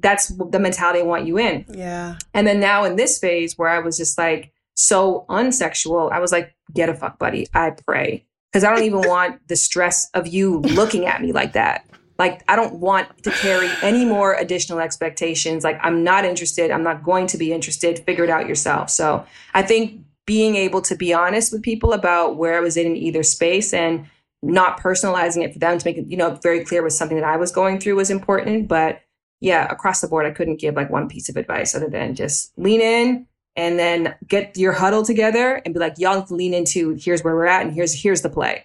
E: that's the mentality I want you in.
D: Yeah.
E: And then now in this phase where I was just like, so unsexual, I was like, get a fuck buddy. I pray. Because I don't even want the stress of you looking at me like that. Like, I don't want to carry any more additional expectations. Like, I'm not interested. I'm not going to be interested. Figure it out yourself. So I think being able to be honest with people about where I was in either space and not personalizing it for them to make it, you know, very clear was something that I was going through was important. But yeah, across the board, I couldn't give like one piece of advice other than just lean in, and then get your huddle together and be like, y'all have to lean into here's where we're at and here's here's the play.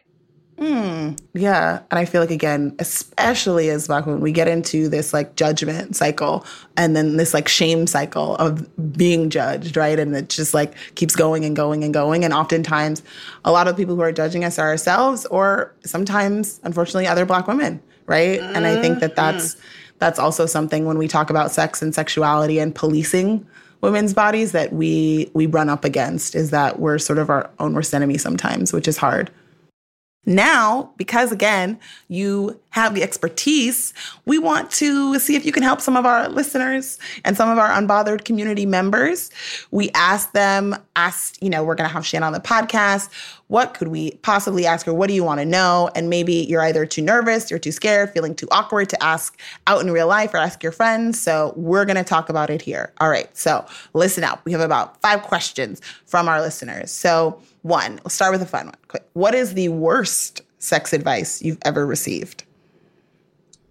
A: Mm, yeah. And I feel like again, especially as black women, we get into this like judgment cycle and then this like shame cycle of being judged, right? And it just like keeps going and going and going. And oftentimes a lot of people who are judging us are ourselves or sometimes, unfortunately, other black women, right? Mm-hmm. And I think that that's that's also something when we talk about sex and sexuality and policing women's bodies that we we run up against is that we're sort of our own worst enemy sometimes, which is hard. Now, because again, you have the expertise, we want to see if you can help some of our listeners and some of our unbothered community members. We asked them, asked, you know, we're going to have Shan on the podcast. What could we possibly ask her? What do you want to know? And maybe you're either too nervous, you're too scared, feeling too awkward to ask out in real life or ask your friends. So we're going to talk about it here. All right. So listen up. We have about five questions from our listeners. So, one, we'll start with a fun one. Quick. What is the worst sex advice you've ever received?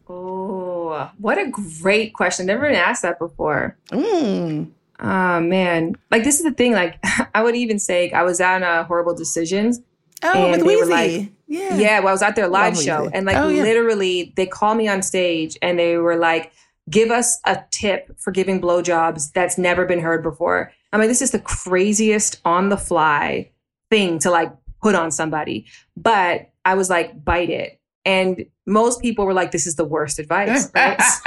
E: Oh, what a great question. Never been asked that before.
A: Mm.
E: Oh man, like this is the thing. Like I would even say I was on a Horrible Decisions.
A: Oh, with Weezy. Like, yeah,
E: yeah. Well, I was at their live Love show, Weezy. and like oh, yeah. literally, they called me on stage, and they were like, "Give us a tip for giving blowjobs that's never been heard before." I'm like, this is the craziest on the fly thing to like put on somebody, but I was like, bite it. And most people were like, this is the worst advice. Right?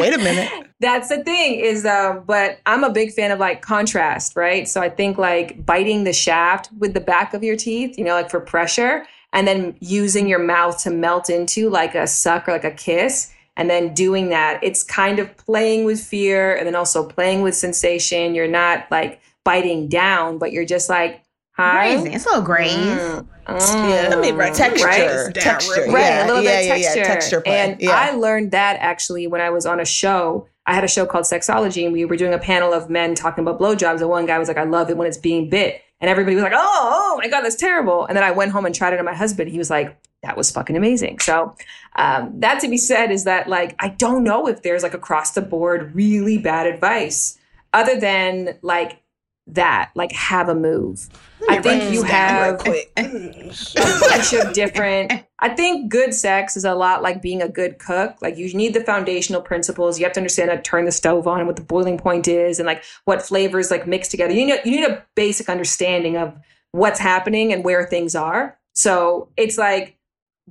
A: Wait a minute.
E: That's the thing is, uh, but I'm a big fan of like contrast, right? So I think like biting the shaft with the back of your teeth, you know, like for pressure, and then using your mouth to melt into like a suck or like a kiss. And then doing that, it's kind of playing with fear and then also playing with sensation. You're not like biting down, but you're just like
C: Hi. Grazing. It's a little graze. Mm.
A: Mm. Yeah. Let me write texture. Right?
E: Texture. Right. Yeah. A little yeah, bit yeah, texture. Yeah, texture play. And I learned that actually when I was on a show. I had a show called Sexology, and we were doing a panel of men talking about blowjobs. And one guy was like, I love it when it's being bit. And everybody was like, oh, oh my God, that's terrible. And then I went home and tried it on my husband. He was like, that was fucking amazing. So, um, that to be said is that, like, I don't know if there's like across the board really bad advice other than like that, like have a move. I think you have a bunch of different. I think good sex is a lot like being a good cook. Like you need the foundational principles. You have to understand how to turn the stove on and what the boiling point is, and like what flavors like mix together. You need you need a basic understanding of what's happening and where things are. So it's like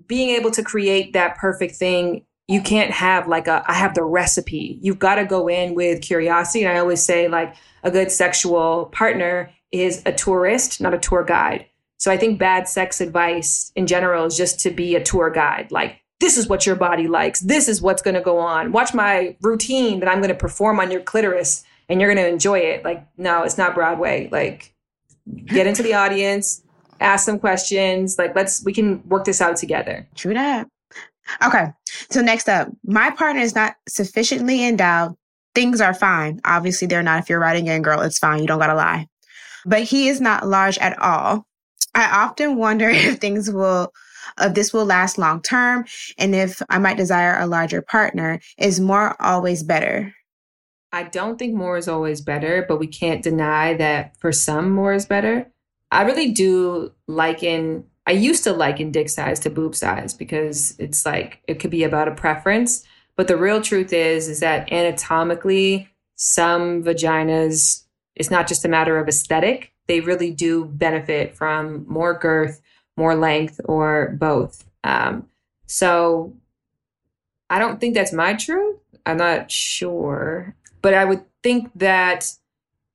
E: being able to create that perfect thing. You can't have like a I have the recipe. You've got to go in with curiosity. And I always say like a good sexual partner is a tourist, not a tour guide. So I think bad sex advice in general is just to be a tour guide. Like, this is what your body likes. This is what's going to go on. Watch my routine that I'm going to perform on your clitoris and you're going to enjoy it. Like, no, it's not Broadway. Like, get into the audience, ask some questions. Like, let's, we can work this out together.
C: True that. Okay. So next up, my partner is not sufficiently endowed. Things are fine. Obviously, they're not. If you're writing in, girl, it's fine. You don't got to lie. But he is not large at all. I often wonder if things will, if this will last long term and if I might desire a larger partner. Is more always better?
E: I don't think more is always better, but we can't deny that for some, more is better. I really do liken, I used to liken dick size to boob size because it's like, it could be about a preference. But the real truth is, is that anatomically, some vaginas, it's not just a matter of aesthetic. They really do benefit from more girth, more length, or both. Um, so I don't think that's my truth. I'm not sure, but I would think that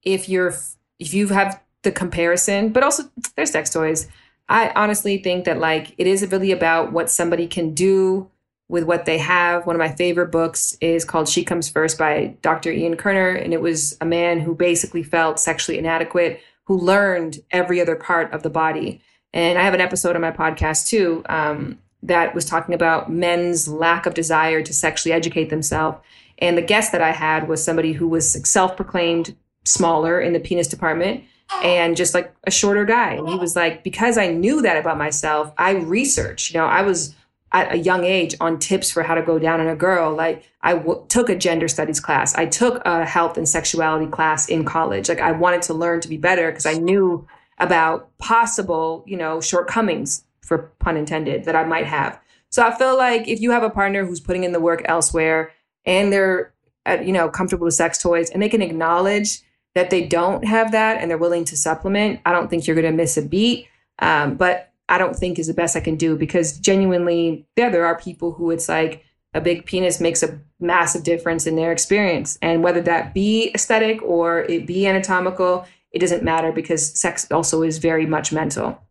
E: if you're if you have the comparison, but also there's sex toys. I honestly think that like it is really about what somebody can do with what they have. One of my favorite books is called She Comes First by Dr. Ian Kerner. And it was a man who basically felt sexually inadequate, who learned every other part of the body. And I have an episode on my podcast too um, that was talking about men's lack of desire to sexually educate themselves. And the guest that I had was somebody who was self proclaimed smaller in the penis department and just like a shorter guy. And he was like, because I knew that about myself, I researched. You know, I was at a young age on tips for how to go down on a girl. Like I w- took a gender studies class. I took a health and sexuality class in college. Like I wanted to learn to be better because I knew about possible, you know, shortcomings for pun intended that I might have. So I feel like if you have a partner who's putting in the work elsewhere and they're, at, you know, comfortable with sex toys and they can acknowledge that they don't have that and they're willing to supplement, I don't think you're going to miss a beat. Um, but I don't think is the best I can do because genuinely, yeah, there are people who it's like a big penis makes a massive difference in their experience. And whether that be aesthetic or it be anatomical, it doesn't matter because sex also is very much mental.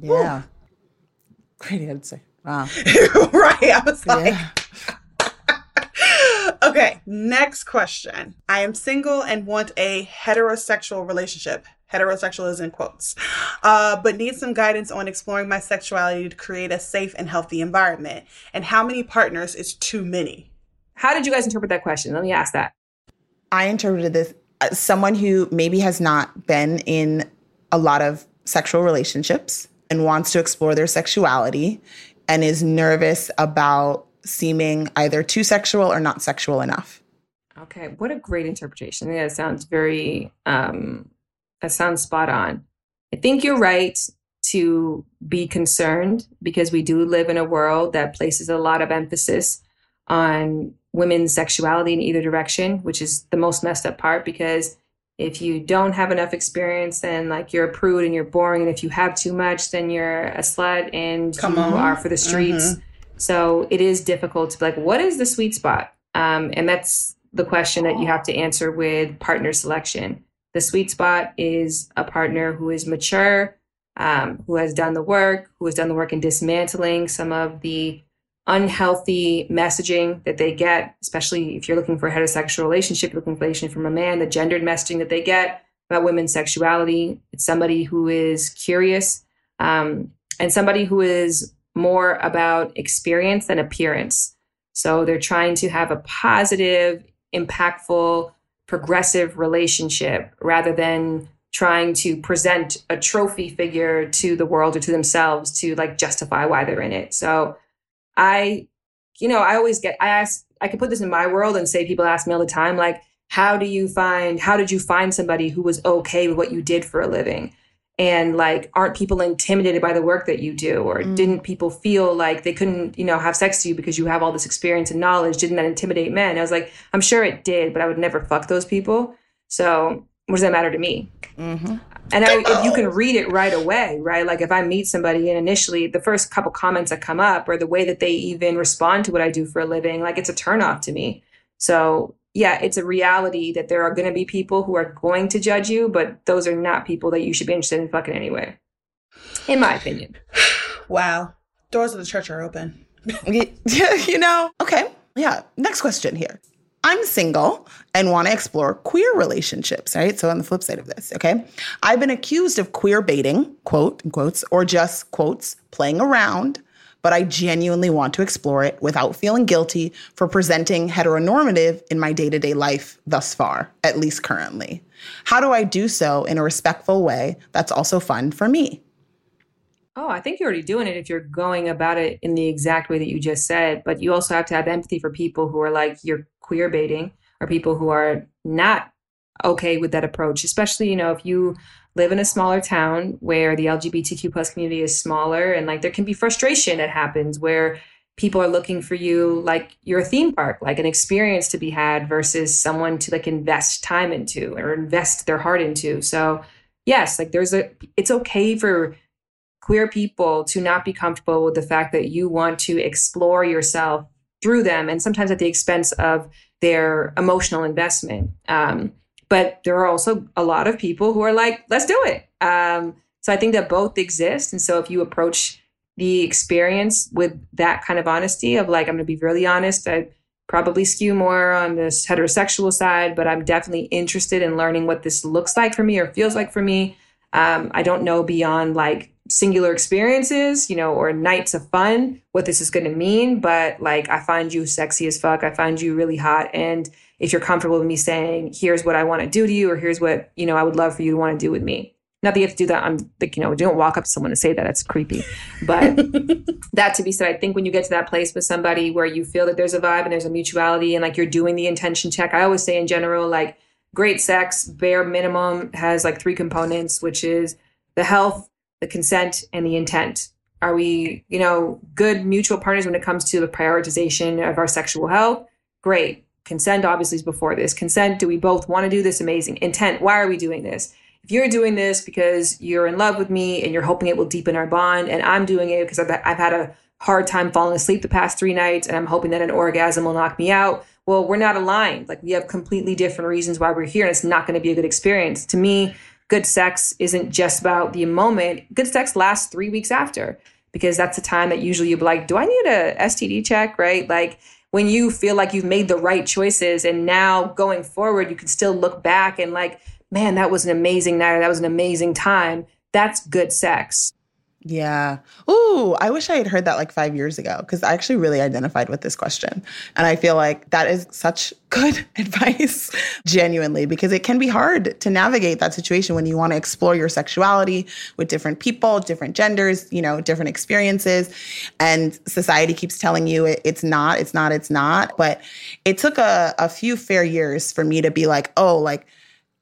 A: Yeah. Great answer. Wow.
D: right. I was like,
A: Yeah.
D: Okay, next question. I am single and want a heterosexual relationship. Heterosexual is in quotes, uh, but need some guidance on exploring my sexuality to create a safe and healthy environment. And how many partners is too many?
E: How did you guys interpret that question? Let me ask that.
A: I interpreted this as someone who maybe has not been in a lot of sexual relationships and wants to explore their sexuality and is nervous about seeming either too sexual or not sexual enough.
E: Okay, what a great interpretation. Yeah, that sounds very um that sounds spot on. I think you're right to be concerned because we do live in a world that places a lot of emphasis on women's sexuality in either direction, which is the most messed up part because if you don't have enough experience, then like you're a prude and you're boring. And if you have too much, then you're a slut and
D: Come
E: you
D: on.
E: are for the streets. So it is difficult to be like, what is the sweet spot? Um, and that's the question that you have to answer with partner selection. The sweet spot is a partner who is mature, um, who has done the work, who has done the work in dismantling some of the unhealthy messaging that they get, especially if you're looking for a heterosexual relationship, looking for relation from a man, the gendered messaging that they get about women's sexuality. It's somebody who is curious um, and somebody who is more about experience than appearance. So they're trying to have a positive, impactful, progressive relationship rather than trying to present a trophy figure to the world or to themselves to like justify why they're in it. So I, you know, I always get, I ask, I can put this in my world and say people ask me all the time, like, how do you find how did you find somebody who was okay with what you did for a living and like aren't people intimidated by the work that you do or
A: Mm.
E: didn't people feel like they couldn't you know have sex to you because you have all this experience and knowledge didn't that intimidate men i was like i'm sure it did but i would never fuck those people so what does that matter to me
A: Mm-hmm.
E: and I, if you can read it right away, right? Like if I meet somebody and initially the first couple comments that come up or the way that they even respond to what I do for a living, like it's a turnoff to me. So yeah, it's a reality that there are going to be people who are going to judge you, but those are not people that you should be interested in fucking anyway, in my opinion.
D: Wow. Doors of the church are open.
A: you know? Okay. Yeah. Next question here. I'm single and want to explore queer relationships, right? So on the flip side of this, okay? I've been accused of queer baiting, quote, in quotes, or just quotes, playing around, but I genuinely want to explore it without feeling guilty for presenting heteronormative in my day-to-day life thus far, at least currently. How do I do so in a respectful way that's also fun for me?
E: Oh, I think you're already doing it if you're going about it in the exact way that you just said. But you also have to have empathy for people who are like you're queer baiting or people who are not okay with that approach, especially, you know, if you live in a smaller town where the LGBTQ plus community is smaller and like there can be frustration that happens where people are looking for you like you're a theme park, like an experience to be had versus someone to like invest time into or invest their heart into. So yes, like there's a it's okay for queer people to not be comfortable with the fact that you want to explore yourself through them and sometimes at the expense of their emotional investment um, but there are also a lot of people who are like let's do it um, so i think that both exist and so if you approach the experience with that kind of honesty of like i'm going to be really honest i probably skew more on this heterosexual side but i'm definitely interested in learning what this looks like for me or feels like for me um, i don't know beyond like singular experiences, you know, or nights of fun, what this is going to mean. But like, I find you sexy as fuck. I find you really hot. And if you're comfortable with me saying, here's what I want to do to you, or here's what, you know, I would love for you to want to do with me. Not that you have to do that I'm like, you know, don't walk up to someone and say that. That's creepy. But that to be said, I think when you get to that place with somebody where you feel that there's a vibe and there's a mutuality and like you're doing the intention check, I always say in general, like great sex, bare minimum has like three components, which is the health, the consent and the intent are we you know good mutual partners when it comes to the prioritization of our sexual health great consent obviously is before this consent do we both want to do this amazing intent why are we doing this if you're doing this because you're in love with me and you're hoping it will deepen our bond and i'm doing it because i've, I've had a hard time falling asleep the past three nights and i'm hoping that an orgasm will knock me out well we're not aligned like we have completely different reasons why we're here and it's not going to be a good experience to me good sex isn't just about the moment. Good sex lasts three weeks after because that's the time that usually you're like, do I need a STD check? Right? Like when you feel like you've made the right choices and now going forward, you can still look back and like, man, that was an amazing night or that was an amazing time. That's good sex.
A: Yeah. Ooh, I wish I had heard that like five years ago because I actually really identified with this question. And I feel like that is such good advice, genuinely, because it can be hard to navigate that situation when you want to explore your sexuality with different people, different genders, you know, different experiences. And society keeps telling you it, it's not, it's not, it's not. But it took a, a few fair years for me to be like, oh, like,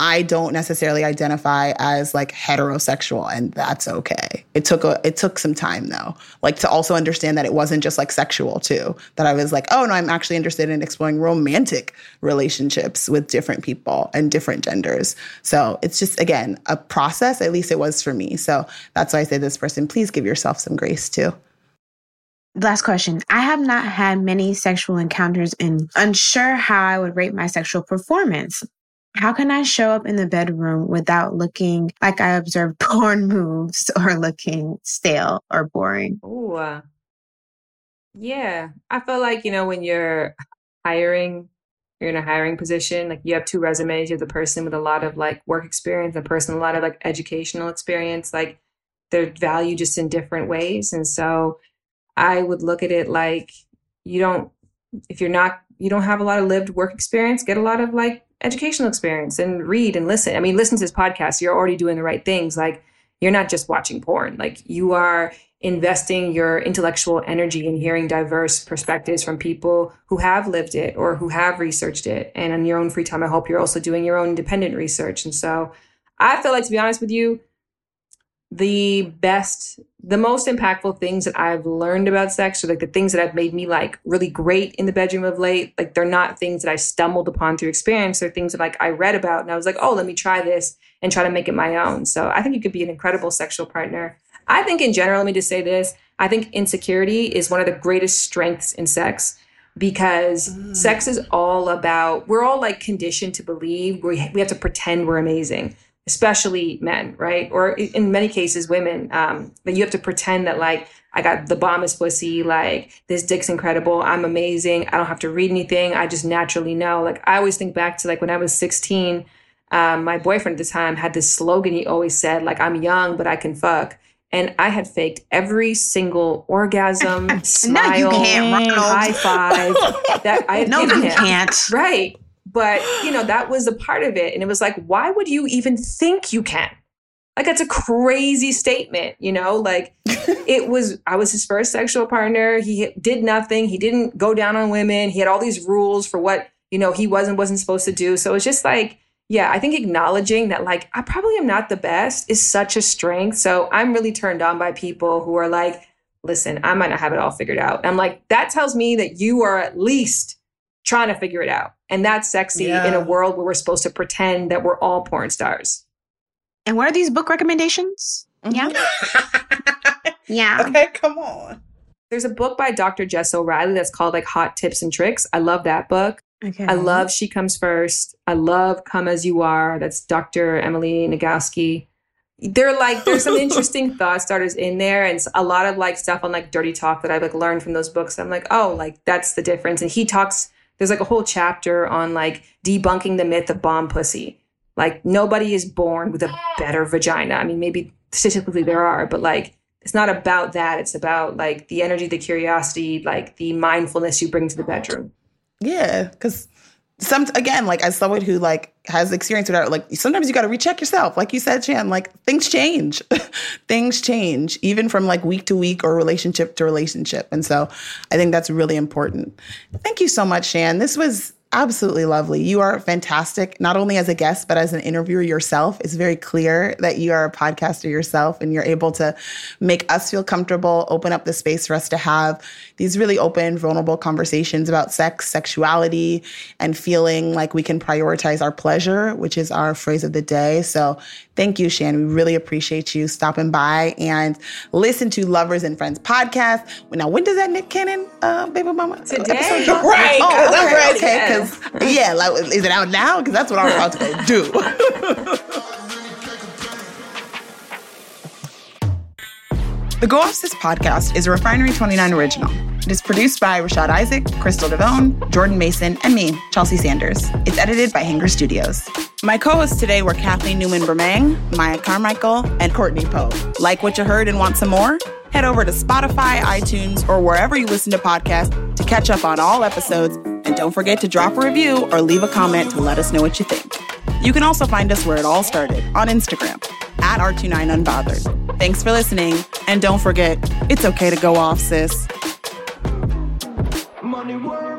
A: I don't necessarily identify as like heterosexual and that's okay. It took a it took some time though. Like to also understand that it wasn't just like sexual too. That I was like, "Oh no, I'm actually interested in exploring romantic relationships with different people and different genders." So, it's just again, a process, at least it was for me. So, that's why I say this person, please give yourself some grace too.
C: Last question. I have not had many sexual encounters and unsure how I would rate my sexual performance. How can I show up in the bedroom without looking like I observed porn moves or looking stale or boring?
E: Oh, uh, yeah. I feel like, you know, when you're hiring, you're in a hiring position, like you have two resumes. You have the person with a lot of like work experience, the person a lot of like educational experience. Like they're valued just in different ways. And so I would look at it like you don't, if you're not, you don't have a lot of lived work experience, get a lot of like educational experience and read and listen. I mean, listen to this podcast. You're already doing the right things. Like you're not just watching porn. Like you are investing your intellectual energy in hearing diverse perspectives from people who have lived it or who have researched it. And in your own free time, I hope you're also doing your own independent research. And so I feel like, to be honest with you, the best, the most impactful things that I've learned about sex, or like the things that have made me like really great in the bedroom of late, like they're not things that I stumbled upon through experience. They're things that like I read about and I was like, oh, let me try this and try to make it my own. So I think you could be an incredible sexual partner. I think in general, let me just say this I think insecurity is one of the greatest strengths in sex because mm. sex is all about, we're all like conditioned to believe we, we have to pretend we're amazing especially men, right? Or in many cases, women, um, that you have to pretend that like, I got the bombest pussy, like this dick's incredible, I'm amazing, I don't have to read anything, I just naturally know. Like I always think back to like when I was 16, um, my boyfriend at the time had this slogan he always said, like, I'm young, but I can fuck. And I had faked every single orgasm, smile, no, you high five that I had
C: no, you him. can't.
E: Right. But, you know, that was a part of it. And it was like, why would you even think you can? Like, that's a crazy statement, you know? Like, it was, I was his first sexual partner. He did nothing. He didn't go down on women. He had all these rules for what, you know, he wasn't, wasn't supposed to do. So it's just like, yeah, I think acknowledging that, like, I probably am not the best is such a strength. So I'm really turned on by people who are like, listen, I might not have it all figured out. And I'm like, that tells me that you are at least trying to figure it out. And that's sexy yeah. in a world where we're supposed to pretend that we're all porn stars.
C: And what are these book recommendations? Mm-hmm.
D: Yeah.
C: yeah.
D: Okay, come on.
E: There's a book by Dr. Jess O'Reilly that's called like Hot Tips and Tricks. I love that book. Okay. I love She Comes First. I love Come As You Are. That's Dr. Emily Nagoski. They're like, there's some interesting thought starters in there and a lot of like stuff on like dirty talk that I've like learned from those books. I'm like, oh, like that's the difference. And he talks there's like a whole chapter on like debunking the myth of bomb pussy. Like nobody is born with a better vagina. I mean, maybe statistically there are, but like it's not about that. It's about like the energy, the curiosity, like the mindfulness you bring to the bedroom.
A: Yeah, because some again, like as someone who like has experience with art, like sometimes you got to recheck yourself. Like you said, Shan, like things change, things change even from like week to week or relationship to relationship, and so I think that's really important. Thank you so much, Shan. This was absolutely lovely. You are fantastic, not only as a guest, but as an interviewer yourself. It's very clear that you are a podcaster yourself and you're able to make us feel comfortable, open up the space for us to have these really open, vulnerable conversations about sex, sexuality, and feeling like we can prioritize our pleasure, which is our phrase of the day. So thank you, Shan. We really appreciate you stopping by and listen to Lovers and Friends podcast. Now, when does that Nick Cannon, uh, baby mama
E: Today.
A: episode drop?
D: Right.
A: Oh,
D: okay.
A: okay because yeah, like is it out now? Because that's what I'm about to go do. the Go Off Sis podcast is a Refinery 29 original. It is produced by Rashad Isaac, Crystal Devone, Jordan Mason, and me, Chelsea Sanders. It's edited by Hanger Studios. My co-hosts today were Kathleen Newman Bremang, Maya Carmichael, and Courtney Poe. Like what you heard and want some more? Head over to Spotify, iTunes, or wherever you listen to podcasts to catch up on all episodes and don't forget to drop a review or leave a comment to let us know what you think. You can also find us where it all started on Instagram at R29Unbothered. Thanks for listening. And don't forget, it's okay to go off, sis. Money.